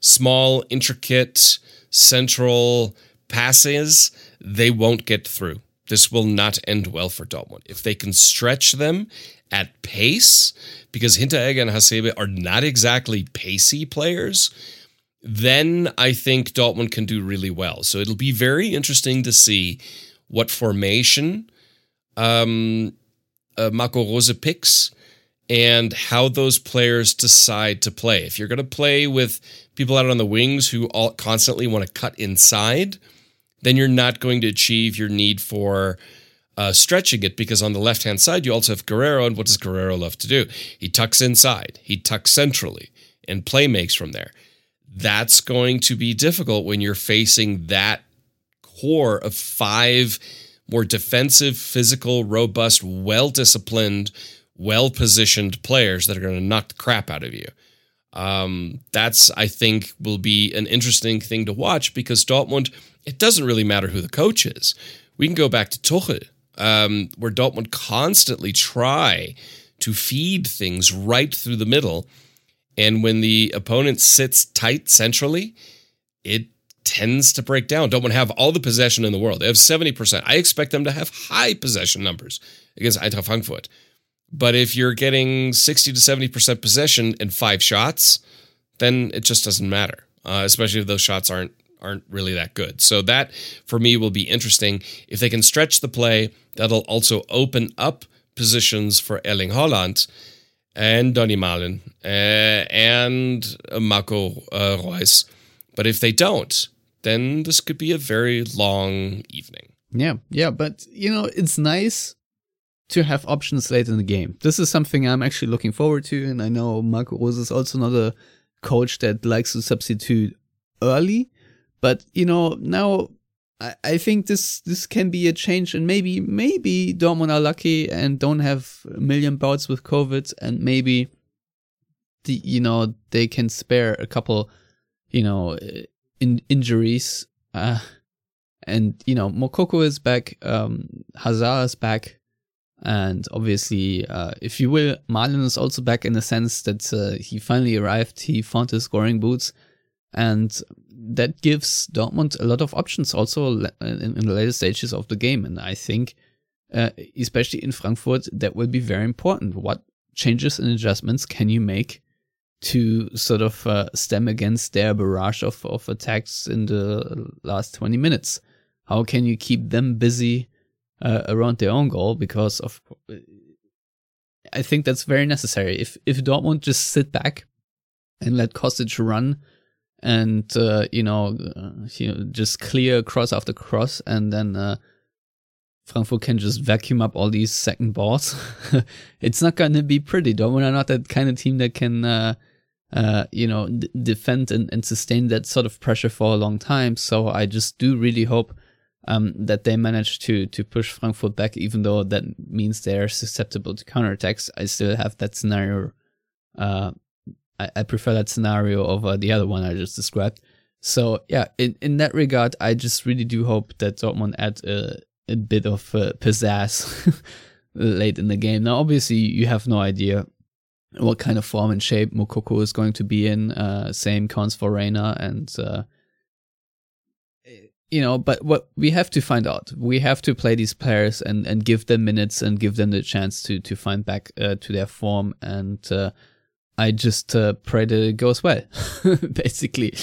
small, intricate, central passes, they won't get through. This will not end well for Dortmund. If they can stretch them at pace, because Hinteregger and Hasebe are not exactly pacey players, then I think Dortmund can do really well. So it'll be very interesting to see what formation um, uh, Marco Rose picks and how those players decide to play. If you're going to play with people out on the wings who all constantly want to cut inside, then you're not going to achieve your need for uh, stretching it because on the left hand side, you also have Guerrero. And what does Guerrero love to do? He tucks inside, he tucks centrally, and play makes from there. That's going to be difficult when you're facing that core of five more defensive, physical, robust, well disciplined, well positioned players that are going to knock the crap out of you. Um, that's, I think, will be an interesting thing to watch because Dortmund, it doesn't really matter who the coach is. We can go back to Tuchel, um, where Dortmund constantly try to feed things right through the middle. And when the opponent sits tight centrally, it tends to break down. Don't want to have all the possession in the world. They have 70%. I expect them to have high possession numbers against Eintracht Frankfurt. But if you're getting 60 to 70% possession and five shots, then it just doesn't matter, uh, especially if those shots aren't aren't really that good. So that for me will be interesting. If they can stretch the play, that'll also open up positions for Erling Haaland. and Donny Malen uh, and Marco uh, Reus. But if they don't, then this could be a very long evening. Yeah, yeah, but you know, it's nice to have options late in the game. This is something I'm actually looking forward to, and I know Marco Rose is also not a coach that likes to substitute early, but you know, now I, I think this this can be a change, and maybe maybe Dortmund are lucky and don't have a million bouts with COVID, and maybe the you know they can spare a couple, you know, in injuries. Uh, and you know, Moukoko is back, um, Hazard is back, and obviously, uh, if you will, Malen is also back in the sense that uh, he finally arrived. He found his scoring boots, and that gives Dortmund a lot of options also in, in the later stages of the game. And I think, uh, especially in Frankfurt, that will be very important. What changes and adjustments can you make to sort of uh, stem against their barrage of, of attacks in the last 20 minutes? How can you keep them busy uh, around their own goal? Because of, I think that's very necessary. If if Dortmund just sit back and let Kostic run, and uh, you know, uh, you know, just clear cross after cross, and then uh, Frankfurt can just vacuum up all these second balls. it's not going to be pretty. Dortmund are not that kind of team that can, uh, uh, you know, d- defend and, and sustain that sort of pressure for a long time. So I just do really hope um, that they manage to to push Frankfurt back, even though that means they're susceptible to counterattacks. I still have that scenario. Uh, I, I prefer that scenario over the other one I just described. So yeah, in in that regard, I just really do hope that Dortmund add a, a bit of uh, pizzazz late in the game. Now, obviously, you have no idea what kind of form and shape Moukoko is going to be in. Uh, same cons for Reyna and uh, you know, but what we have to find out, we have to play these players and, and give them minutes and give them the chance to to find back uh, to their form. And uh, I just uh, pray that it goes well, basically.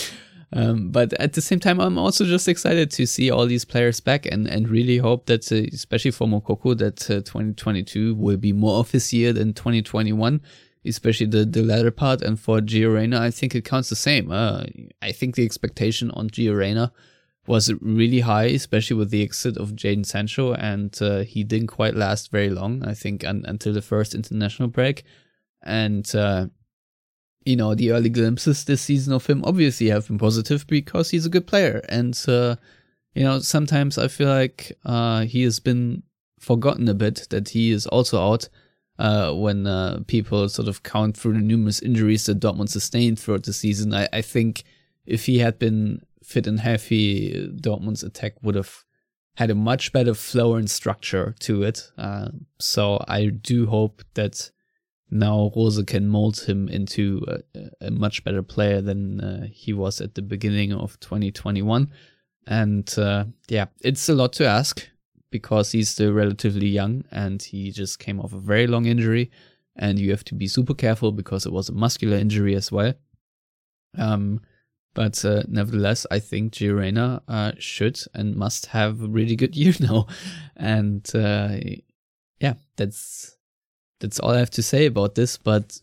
Um, but at the same time, I'm also just excited to see all these players back and, and really hope that, uh, especially for Moukoko, that uh, 2022 will be more of his year than 2021 especially the, the latter part. And for Gio Reyna, I think it counts the same. Uh, I think the expectation on Gio Reyna was really high, especially with the exit of Jadon Sancho, and uh, he didn't quite last very long. I think un- until the first international break, and uh, you know the early glimpses this season of him obviously have been positive because he's a good player, and uh, you know sometimes I feel like uh, he has been forgotten a bit that he is also out. Uh, when uh, people sort of count through the numerous injuries that Dortmund sustained throughout the season, I, I think if he had been fit and healthy, Dortmund's attack would have had a much better flow and structure to it. Uh, so I do hope that now Rose can mold him into a, a much better player than uh, he was at the beginning of 2021. And uh, yeah, it's a lot to ask because he's still relatively young and he just came off a very long injury. And you have to be super careful because it was a muscular injury as well. Um, but uh, nevertheless, I think Gio Reyna uh, should and must have a really good year now. And uh, yeah, that's that's all I have to say about this. But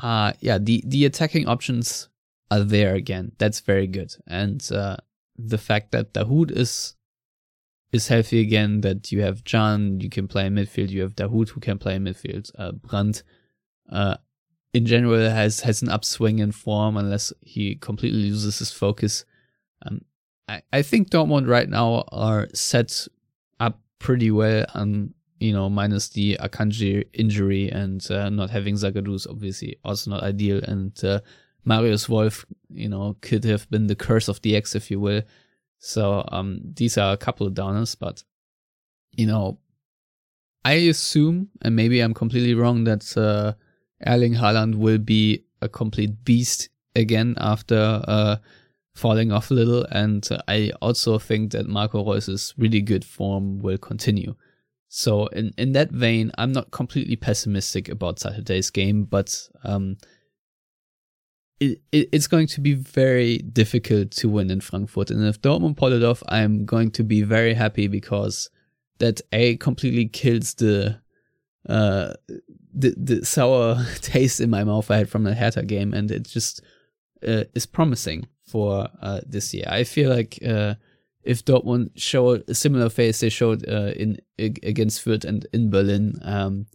uh yeah, the the attacking options are there again. That's very good. And uh, the fact that Dahoud is is healthy again, that you have Can, you can play midfield, you have Dahoud who can play midfield, uh, Brandt, uh, in general has has an upswing in form unless he completely loses his focus. Um, I, I think Dortmund right now are set up pretty well on you know minus the Akanji injury and uh, not having Zagadou is obviously also not ideal and uh, Marius Wolf you know could have been the curse of the X if you will. So um, these are a couple of downers, but you know I assume and maybe I'm completely wrong that. Uh, Erling Haaland will be a complete beast again after uh, falling off a little. And I also think that Marco Reus's really good form will continue. So in, in that vein, I'm not completely pessimistic about Saturday's game, but um, it, it, it's going to be very difficult to win in Frankfurt. And if Dortmund pull it off, I'm going to be very happy because that A completely kills the uh, the the sour taste in my mouth I had from the Hertha game, and it just uh, is promising for uh, this year. I feel like uh, if Dortmund show a similar face they showed uh, in against Fürth and in Berlin, um,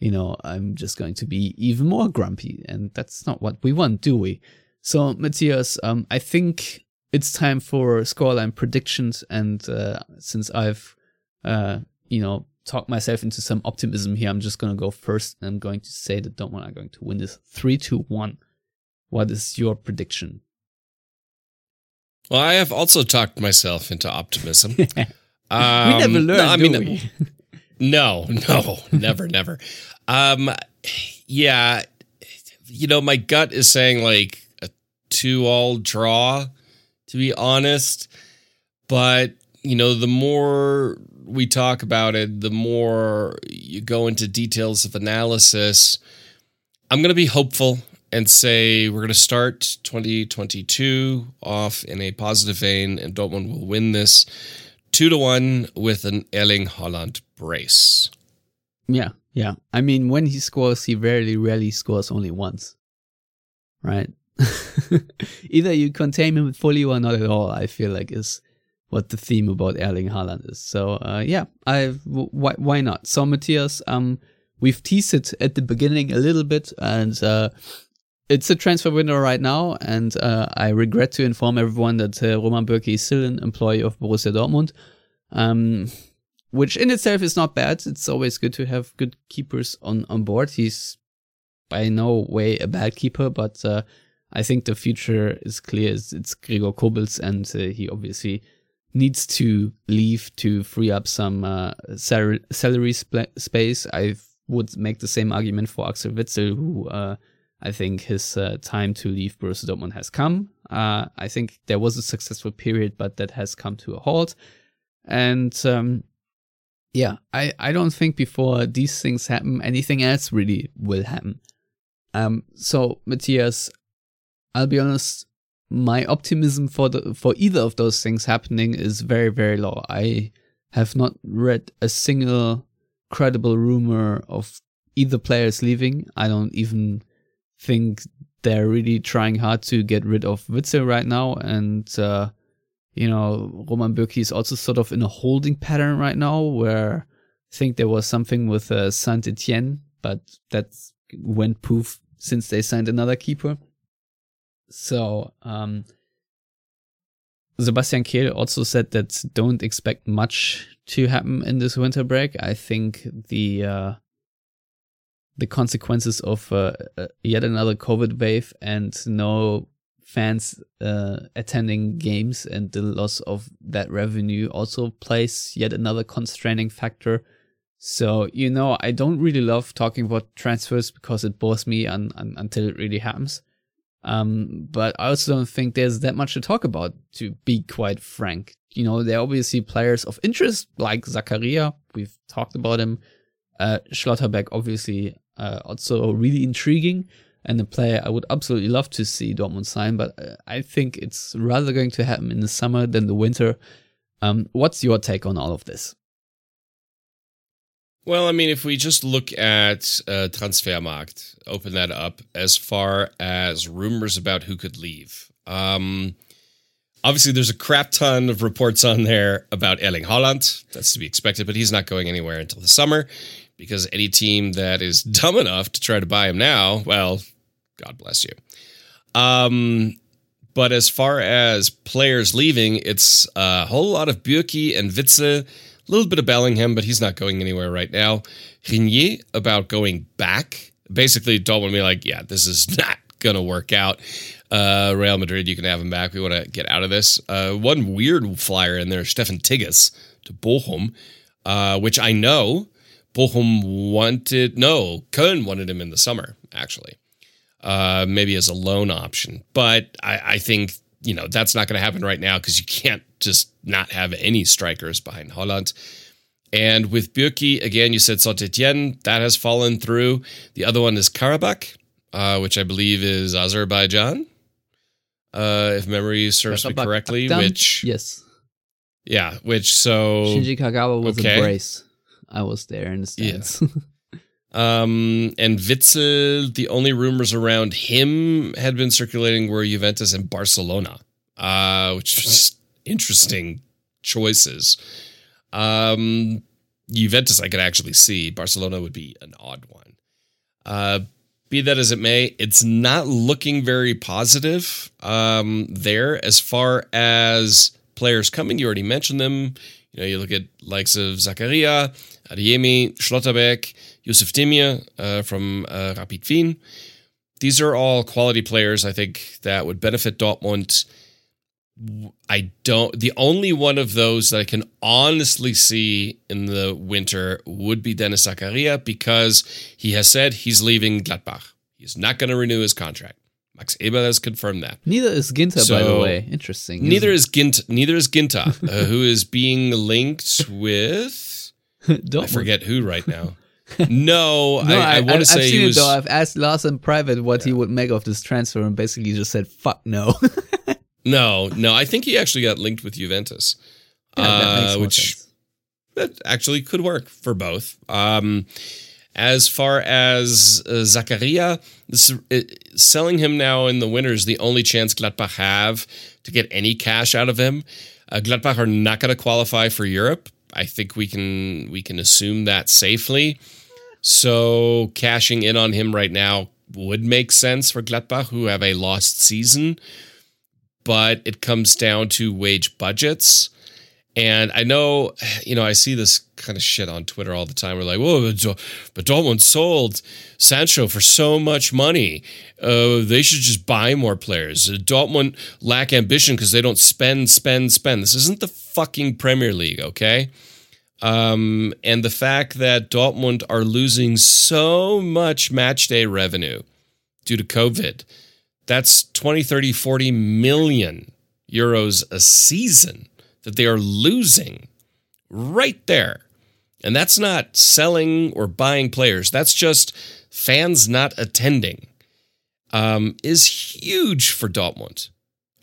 you know, I'm just going to be even more grumpy, and that's not what we want, do we? So, Matthias, um, I think it's time for scoreline predictions, and uh, since I've, uh, you know, talked myself into some optimism here, I'm just going to go first. And I'm going to say that Dortmund are going to win this three to one. What is your prediction? Well, I have also talked myself into optimism. um, we never learned, no, I mean, we? no, no, never, never. Um, yeah, you know, my gut is saying like a two-all draw, to be honest. But you know, the more we talk about it, the more you go into details of analysis. I'm going to be hopeful and say we're going to start 2022 off in a positive vein, and Dortmund will win this two to one with an Erling Haaland brace. Yeah, yeah. I mean, when he scores, he rarely, rarely scores only once, right? Either you contain him fully or not at all. I feel like is what the theme about Erling Haaland is. So uh, yeah, I why why not? So Matthias, um, we've teased it at the beginning a little bit, and uh, it's a transfer window right now, and uh, I regret to inform everyone that uh, Roman Bürki is still an employee of Borussia Dortmund, um, which in itself is not bad. It's always good to have good keepers on, on board. He's by no way a bad keeper, but uh, I think the future is clear. It's, it's Gregor Kobel, and uh, he obviously needs to leave to free up some uh, salary, salary sp- space. I would make the same argument for Axel Witsel, who uh, I think his uh, time to leave Borussia Dortmund has come. Uh, I think there was a successful period, but that has come to a halt. And um, yeah, I, I don't think before these things happen, anything else really will happen. Um, so Matthias, I'll be honest, my optimism for the for either of those things happening is very very low. I have not read a single credible rumor of either players leaving. I don't even think they're really trying hard to get rid of Witsel right now. And, uh, you know, Roman Bürki is also sort of in a holding pattern right now where I think there was something with uh, Saint Etienne, but that went poof since they signed another keeper. So, um, Sebastian Kehl also said that don't expect much to happen in this winter break. I think the uh, the consequences of uh, uh, yet another COVID wave and no fans uh, attending games and the loss of that revenue also plays yet another constraining factor. So, you know, I don't really love talking about transfers because it bores me un- un- until it really happens. Um, but I also don't think there's that much to talk about, to be quite frank. You know, there are obviously players of interest like Zakaria. We've talked about him. Uh, Schlotterbeck, obviously, uh, also really intriguing and a player I would absolutely love to see Dortmund sign, but uh, I think it's rather going to happen in the summer than the winter. Um, what's your take on all of this? Well, I mean, if we just look at uh, Transfermarkt, open that up as far as rumors about who could leave. Um, obviously, there's a crap ton of reports on there about Erling Haaland. That's to be expected, but he's not going anywhere until the summer because any team that is dumb enough to try to buy him now, well, God bless you. Um, but as far as players leaving, it's a whole lot of Bürki and Witsel, a little bit of Bellingham, but he's not going anywhere right now. Reinier about going back. Basically, don't want to be like, yeah, this is not going to work out. Uh, Real Madrid, you can have him back. We want to get out of this. Uh, one weird flyer in there, Steffen Tigges to Bochum, uh, which I know Bochum wanted, no, Köln wanted him in the summer, actually, uh, maybe as a loan option. But I, I think, you know, that's not going to happen right now because you can't just not have any strikers behind Haaland. And with Bürki, again, you said Saint Etienne, that has fallen through. The other one is Karabakh, uh, which I believe is Azerbaijan, uh, if memory serves me correctly. Which yes, yeah, which so Shinji Kagawa was okay. a brace. I was there in the stands. Yeah. Um, and Witsel, the only rumors around him had been circulating were Juventus and Barcelona, uh, which was interesting choices. Um, Juventus, I could actually see. Barcelona would be an odd one. Uh, be that as it may, it's not looking very positive um, there as far as players coming. You already mentioned them. You know, you look at likes of Zakaria, Adeyemi, Schlotterbeck, Yusuf Demir uh, from uh, Rapid Wien. These are all quality players. I think that would benefit Dortmund. I don't. The only one of those that I can honestly see in the winter would be Dennis Zakaria because he has said he's leaving Gladbach. He's not going to renew his contract. Max Eberl has confirmed that. Neither is Ginter, So- by the way. Interesting. Neither is Gint. Neither is Ginter, uh, who is being linked with. I forget who right now. No, No, I, I, want to say seen he was. it though. I've asked Lars in private what he would make of this transfer, and basically just said, "Fuck no." No, no, I think he actually got linked with Juventus, Yeah, uh, which sense. that actually could work for both. Um, as far as uh, Zakaria, this, uh, selling him now in the winter is the only chance Gladbach have to get any cash out of him. Uh, Gladbach are not going to qualify for Europe. I think we can we can assume that safely. So cashing in on him right now would make sense for Gladbach, who have a lost season. But it comes down to wage budgets. And I know, you know, I see this kind of shit on Twitter all the time. We're like, whoa, but Dortmund sold Sancho for so much money. Uh, they should just buy more players. Uh, Dortmund lack ambition because they don't spend, spend, spend. This isn't the fucking Premier League, okay? Um, and the fact that Dortmund are losing so much match day revenue due to COVID, that's 20, 30, 40 million euros a season that they are losing right there. And that's not selling or buying players. That's just fans not attending. Um, is huge for Dortmund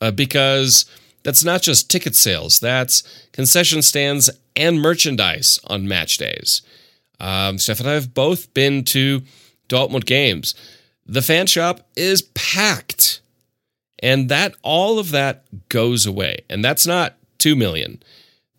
uh, because that's not just ticket sales. That's concession stands and merchandise on match days. Um, Steph and I have both been to Dortmund games. The fan shop is packed, and that all of that goes away. And that's not two million.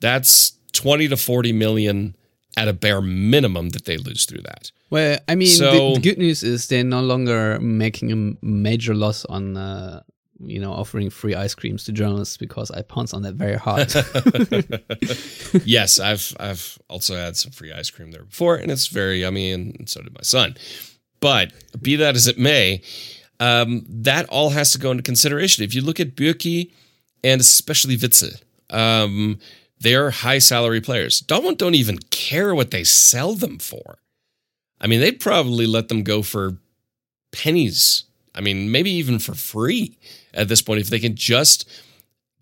That's twenty to forty million at a bare minimum that they lose through that. Well, I mean, So- the, the good news is they're no longer making a major loss on, uh, you know, offering free ice creams to journalists because I pounced on that very hard. yes, I've I've also had some free ice cream there before, and it's very yummy, and so did my son. But be that as it may, um, that all has to go into consideration. If you look at Bürki and especially Witsel, um, they're high salary players. Dortmund don't even care what they sell them for. I mean, they'd probably let them go for pennies. I mean, maybe even for free at this point if they can just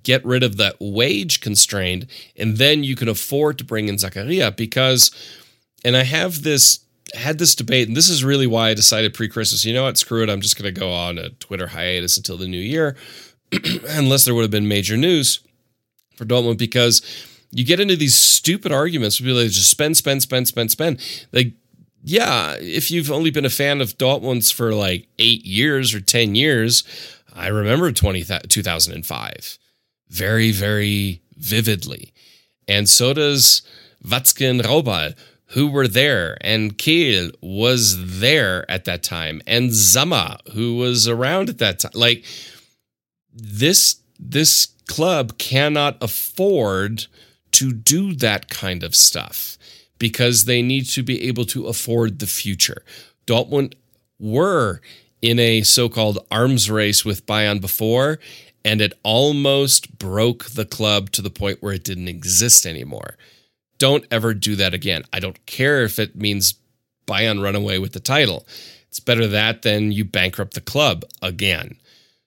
get rid of that wage constraint and then you can afford to bring in Zakaria because and I have this had this debate and this is really why I decided pre-Christmas, you know what, screw it, I'm just going to go on a Twitter hiatus until the new year unless there would have been major news for Dortmund because you get into these stupid arguments with people like, just spend, spend, spend, spend, spend. Like, yeah, if you've only been a fan of Dortmund's for like eight years or 10 years, I remember 20, 2005 very, very vividly. And so does Watzke Rauball, who were there, and Kehl was there at that time, and Sammer, who was around at that time. Like, this this club cannot afford to do that kind of stuff because they need to be able to afford the future. Dortmund were in a so-called arms race with Bayern before and it almost broke the club to the point where it didn't exist anymore. Don't ever do that again. I don't care if it means Bayern run away with the title. It's better that than you bankrupt the club again.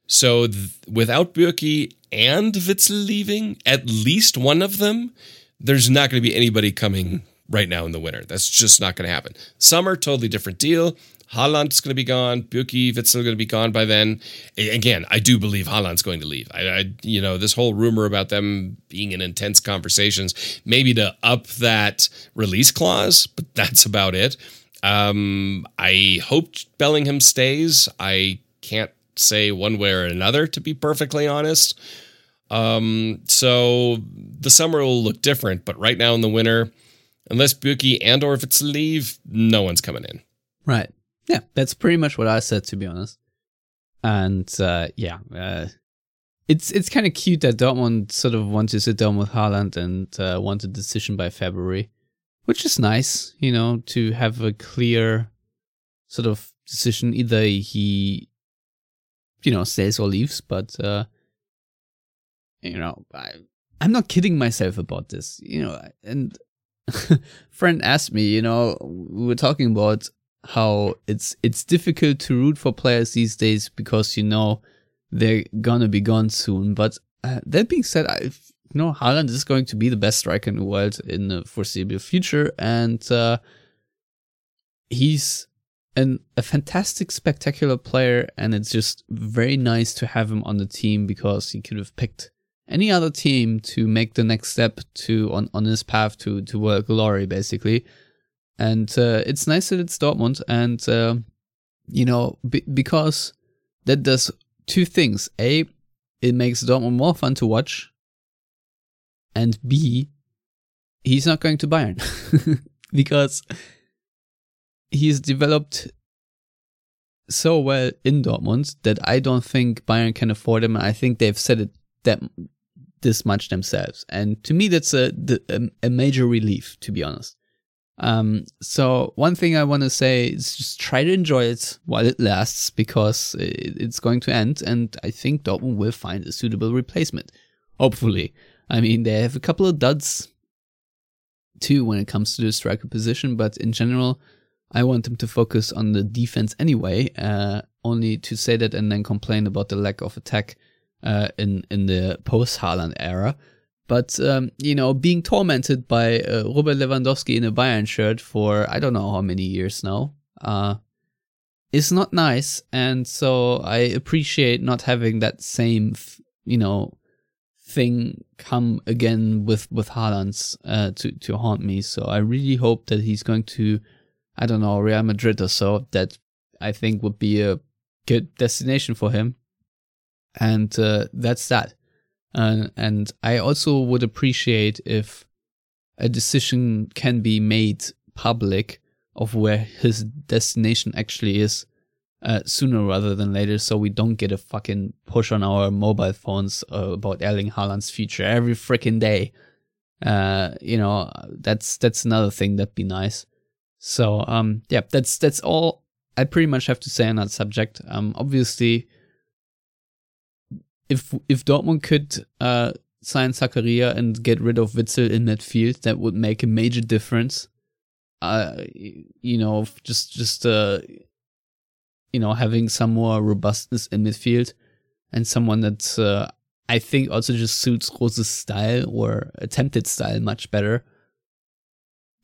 So th- without Bürki and Witsel leaving, at least one of them, there's not going to be anybody coming right now in the winter. That's just not going to happen. Summer, totally different deal. Haaland's going to be gone. Bürki, Witsel going to be gone by then. Again, I do believe Haaland's going to leave. I, I, you know, this whole rumor about them being in intense conversations, maybe to up that release clause, but that's about it. Um, I hope Bellingham stays. I can't say one way or another, to be perfectly honest. Um, so the summer will look different, but right now in the winter, unless Bürki and or if it's leave, no one's coming in. Right. Yeah, that's pretty much what I said to be honest. And uh, yeah, uh, it's it's kind of cute that Dortmund sort of want to sit down with Haaland and uh, want a decision by February, which is nice, you know, to have a clear sort of decision. Either he, you know, stays or leaves, but uh, you know, I I'm not kidding myself about this, you know, and friend asked me, you know, we were talking about how it's it's difficult to root for players these days because you know they're gonna be gone soon. But uh, that being said, I you know Haaland is going to be the best striker in the world in the foreseeable future, and uh, he's an, a fantastic, spectacular player, and it's just very nice to have him on the team because he could have picked any other team to make the next step to on, on his path to to world glory, basically. And uh, it's nice that it's Dortmund, and uh, you know b- because that does two things: a, it makes Dortmund more fun to watch, and b, he's not going to Bayern because he's developed so well in Dortmund that I don't think Bayern can afford him. I think they've said it that this much themselves, and to me, that's a a, major relief, to be honest. Um, so one thing I want to say is just try to enjoy it while it lasts because it's going to end, and I think Dortmund will find a suitable replacement. Hopefully, I mean they have a couple of duds too when it comes to the striker position, but in general, I want them to focus on the defense anyway. Uh, only to say that and then complain about the lack of attack uh, in in the post Haaland era. But um, you know, being tormented by uh, Robert Lewandowski in a Bayern shirt for I don't know how many years now uh, is not nice, and so I appreciate not having that same you know thing come again with with Haaland's uh, to to haunt me. So I really hope that he's going to I don't know Real Madrid or so. That I think would be a good destination for him, and uh, that's that. Uh, and I also would appreciate if a decision can be made public of where his destination actually is uh, sooner rather than later, so we don't get a fucking push on our mobile phones uh, about Erling Haaland's future every freaking day. Uh, you know, that's that's another thing that'd be nice. So, um, yeah, that's that's all I pretty much have to say on that subject. Um, obviously, if if Dortmund could uh, sign Zakaria and get rid of Witsel in midfield, that would make a major difference. Uh, you know, just just uh, you know, having some more robustness in midfield and someone that uh, I think also just suits Rose's style or attempted style much better.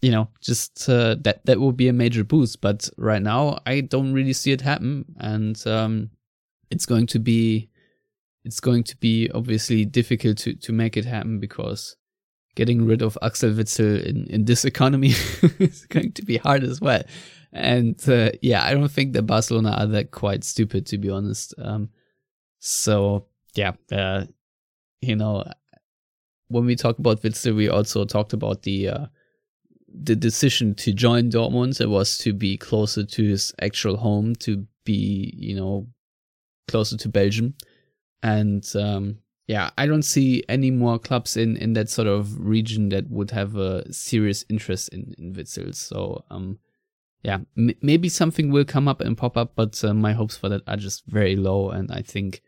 You know, just uh, that that would be a major boost. But right now, I don't really see it happen, and um, it's going to be it's going to be obviously difficult to, to make it happen because getting rid of Axel Witsel in, in this economy is going to be hard as well. And uh, yeah, I don't think that Barcelona are that quite stupid, to be honest. Um, so yeah, uh, you know, when we talk about Witsel, we also talked about the uh, the decision to join Dortmund. It was to be closer to his actual home, to be you know closer to Belgium and um, yeah, I don't see any more clubs in in that sort of region that would have a serious interest in in Witsel. So um, yeah, m- maybe something will come up and pop up, but uh, my hopes for that are just very low, and I think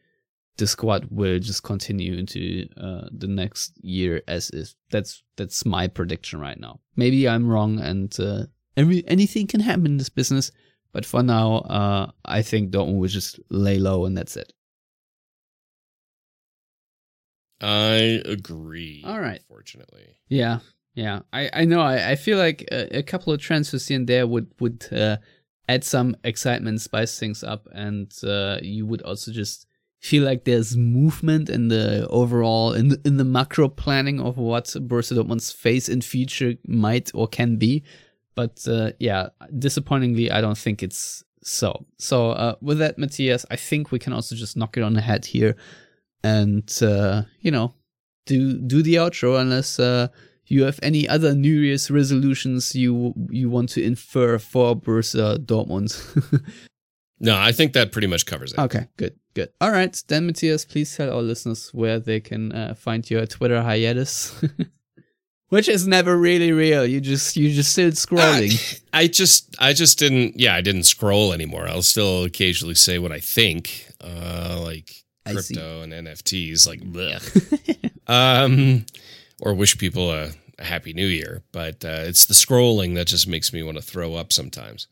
the squad will just continue into uh, the next year as is. That's that's my prediction right now. Maybe I'm wrong, and uh, every anything can happen in this business. But for now, uh, I think Dortmund will just lay low, and that's it. I agree. All right. Fortunately. Yeah, yeah. I, I know. I, I feel like a, a couple of transfers here and there would would uh, add some excitement, spice things up, and uh, you would also just feel like there's movement in the overall in the, in the macro planning of what Borussia Dortmund's face in future might or can be. but uh, yeah, disappointingly, I don't think it's so. So uh, with that, Matthias, I think we can also just knock it on the head here, and uh, you know, do do the outro unless uh, you have any other New Year's resolutions you you want to infer for Borussia Dortmund. no, I think that pretty much covers it. Okay, good, good. All right, then Matthias, please tell our listeners where they can uh, find your Twitter hiatus. Which is never really real. You just you just still scrolling. I, I just I just didn't yeah, I didn't scroll anymore. I'll still occasionally say what I think. Uh like crypto and NFTs like um or wish people a, a, happy new year. But uh, it's the scrolling that just makes me want to throw up sometimes.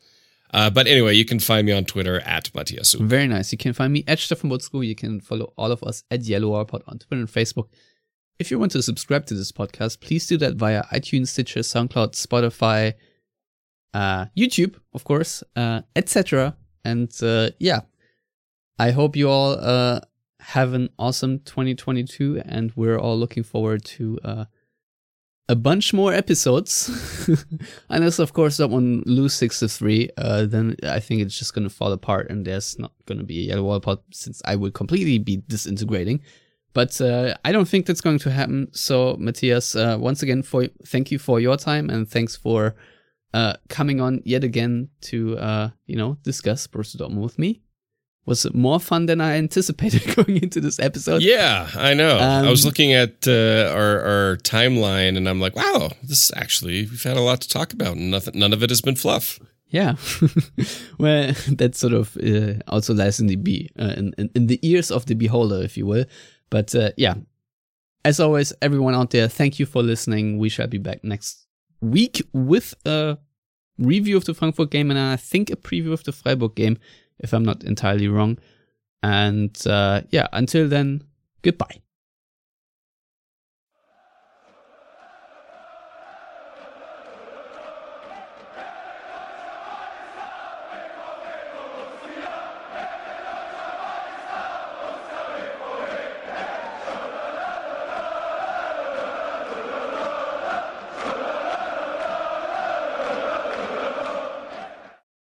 Uh, but anyway, you can find me on Twitter at Matthias. Very nice. You can find me at Stefan Buczko. You can follow all of us at Yellow Pod on Twitter and Facebook. If you want to subscribe to this podcast, please do that via iTunes, Stitcher, SoundCloud, Spotify, uh, YouTube, of course, uh, etc. And uh, yeah, I hope you all uh, have an awesome 2022, and we're all looking forward to uh, a bunch more episodes. Unless, of course, someone lose six to three, uh, then I think it's just going to fall apart, and there's not going to be a yellow wall pod since I will completely be disintegrating. But uh, I don't think that's going to happen. So, Matthias, uh, once again, for thank you for your time and thanks for uh, coming on yet again to uh, you know discuss Borussia Dortmund with me was more fun than I anticipated going into this episode. Yeah, I know. Um, I was um, looking at uh, our, our timeline and I'm like, wow, this actually, we've had a lot to talk about and nothing, none of it has been fluff. Yeah. well, that sort of uh, also lies in the be uh, in, in, in, the ears of the beholder, if you will. But uh, yeah, as always, everyone out there, thank you for listening. We shall be back next week with a review of the Frankfurt game and I think a preview of the Freiburg game if I'm not entirely wrong. And uh, yeah, until then, goodbye.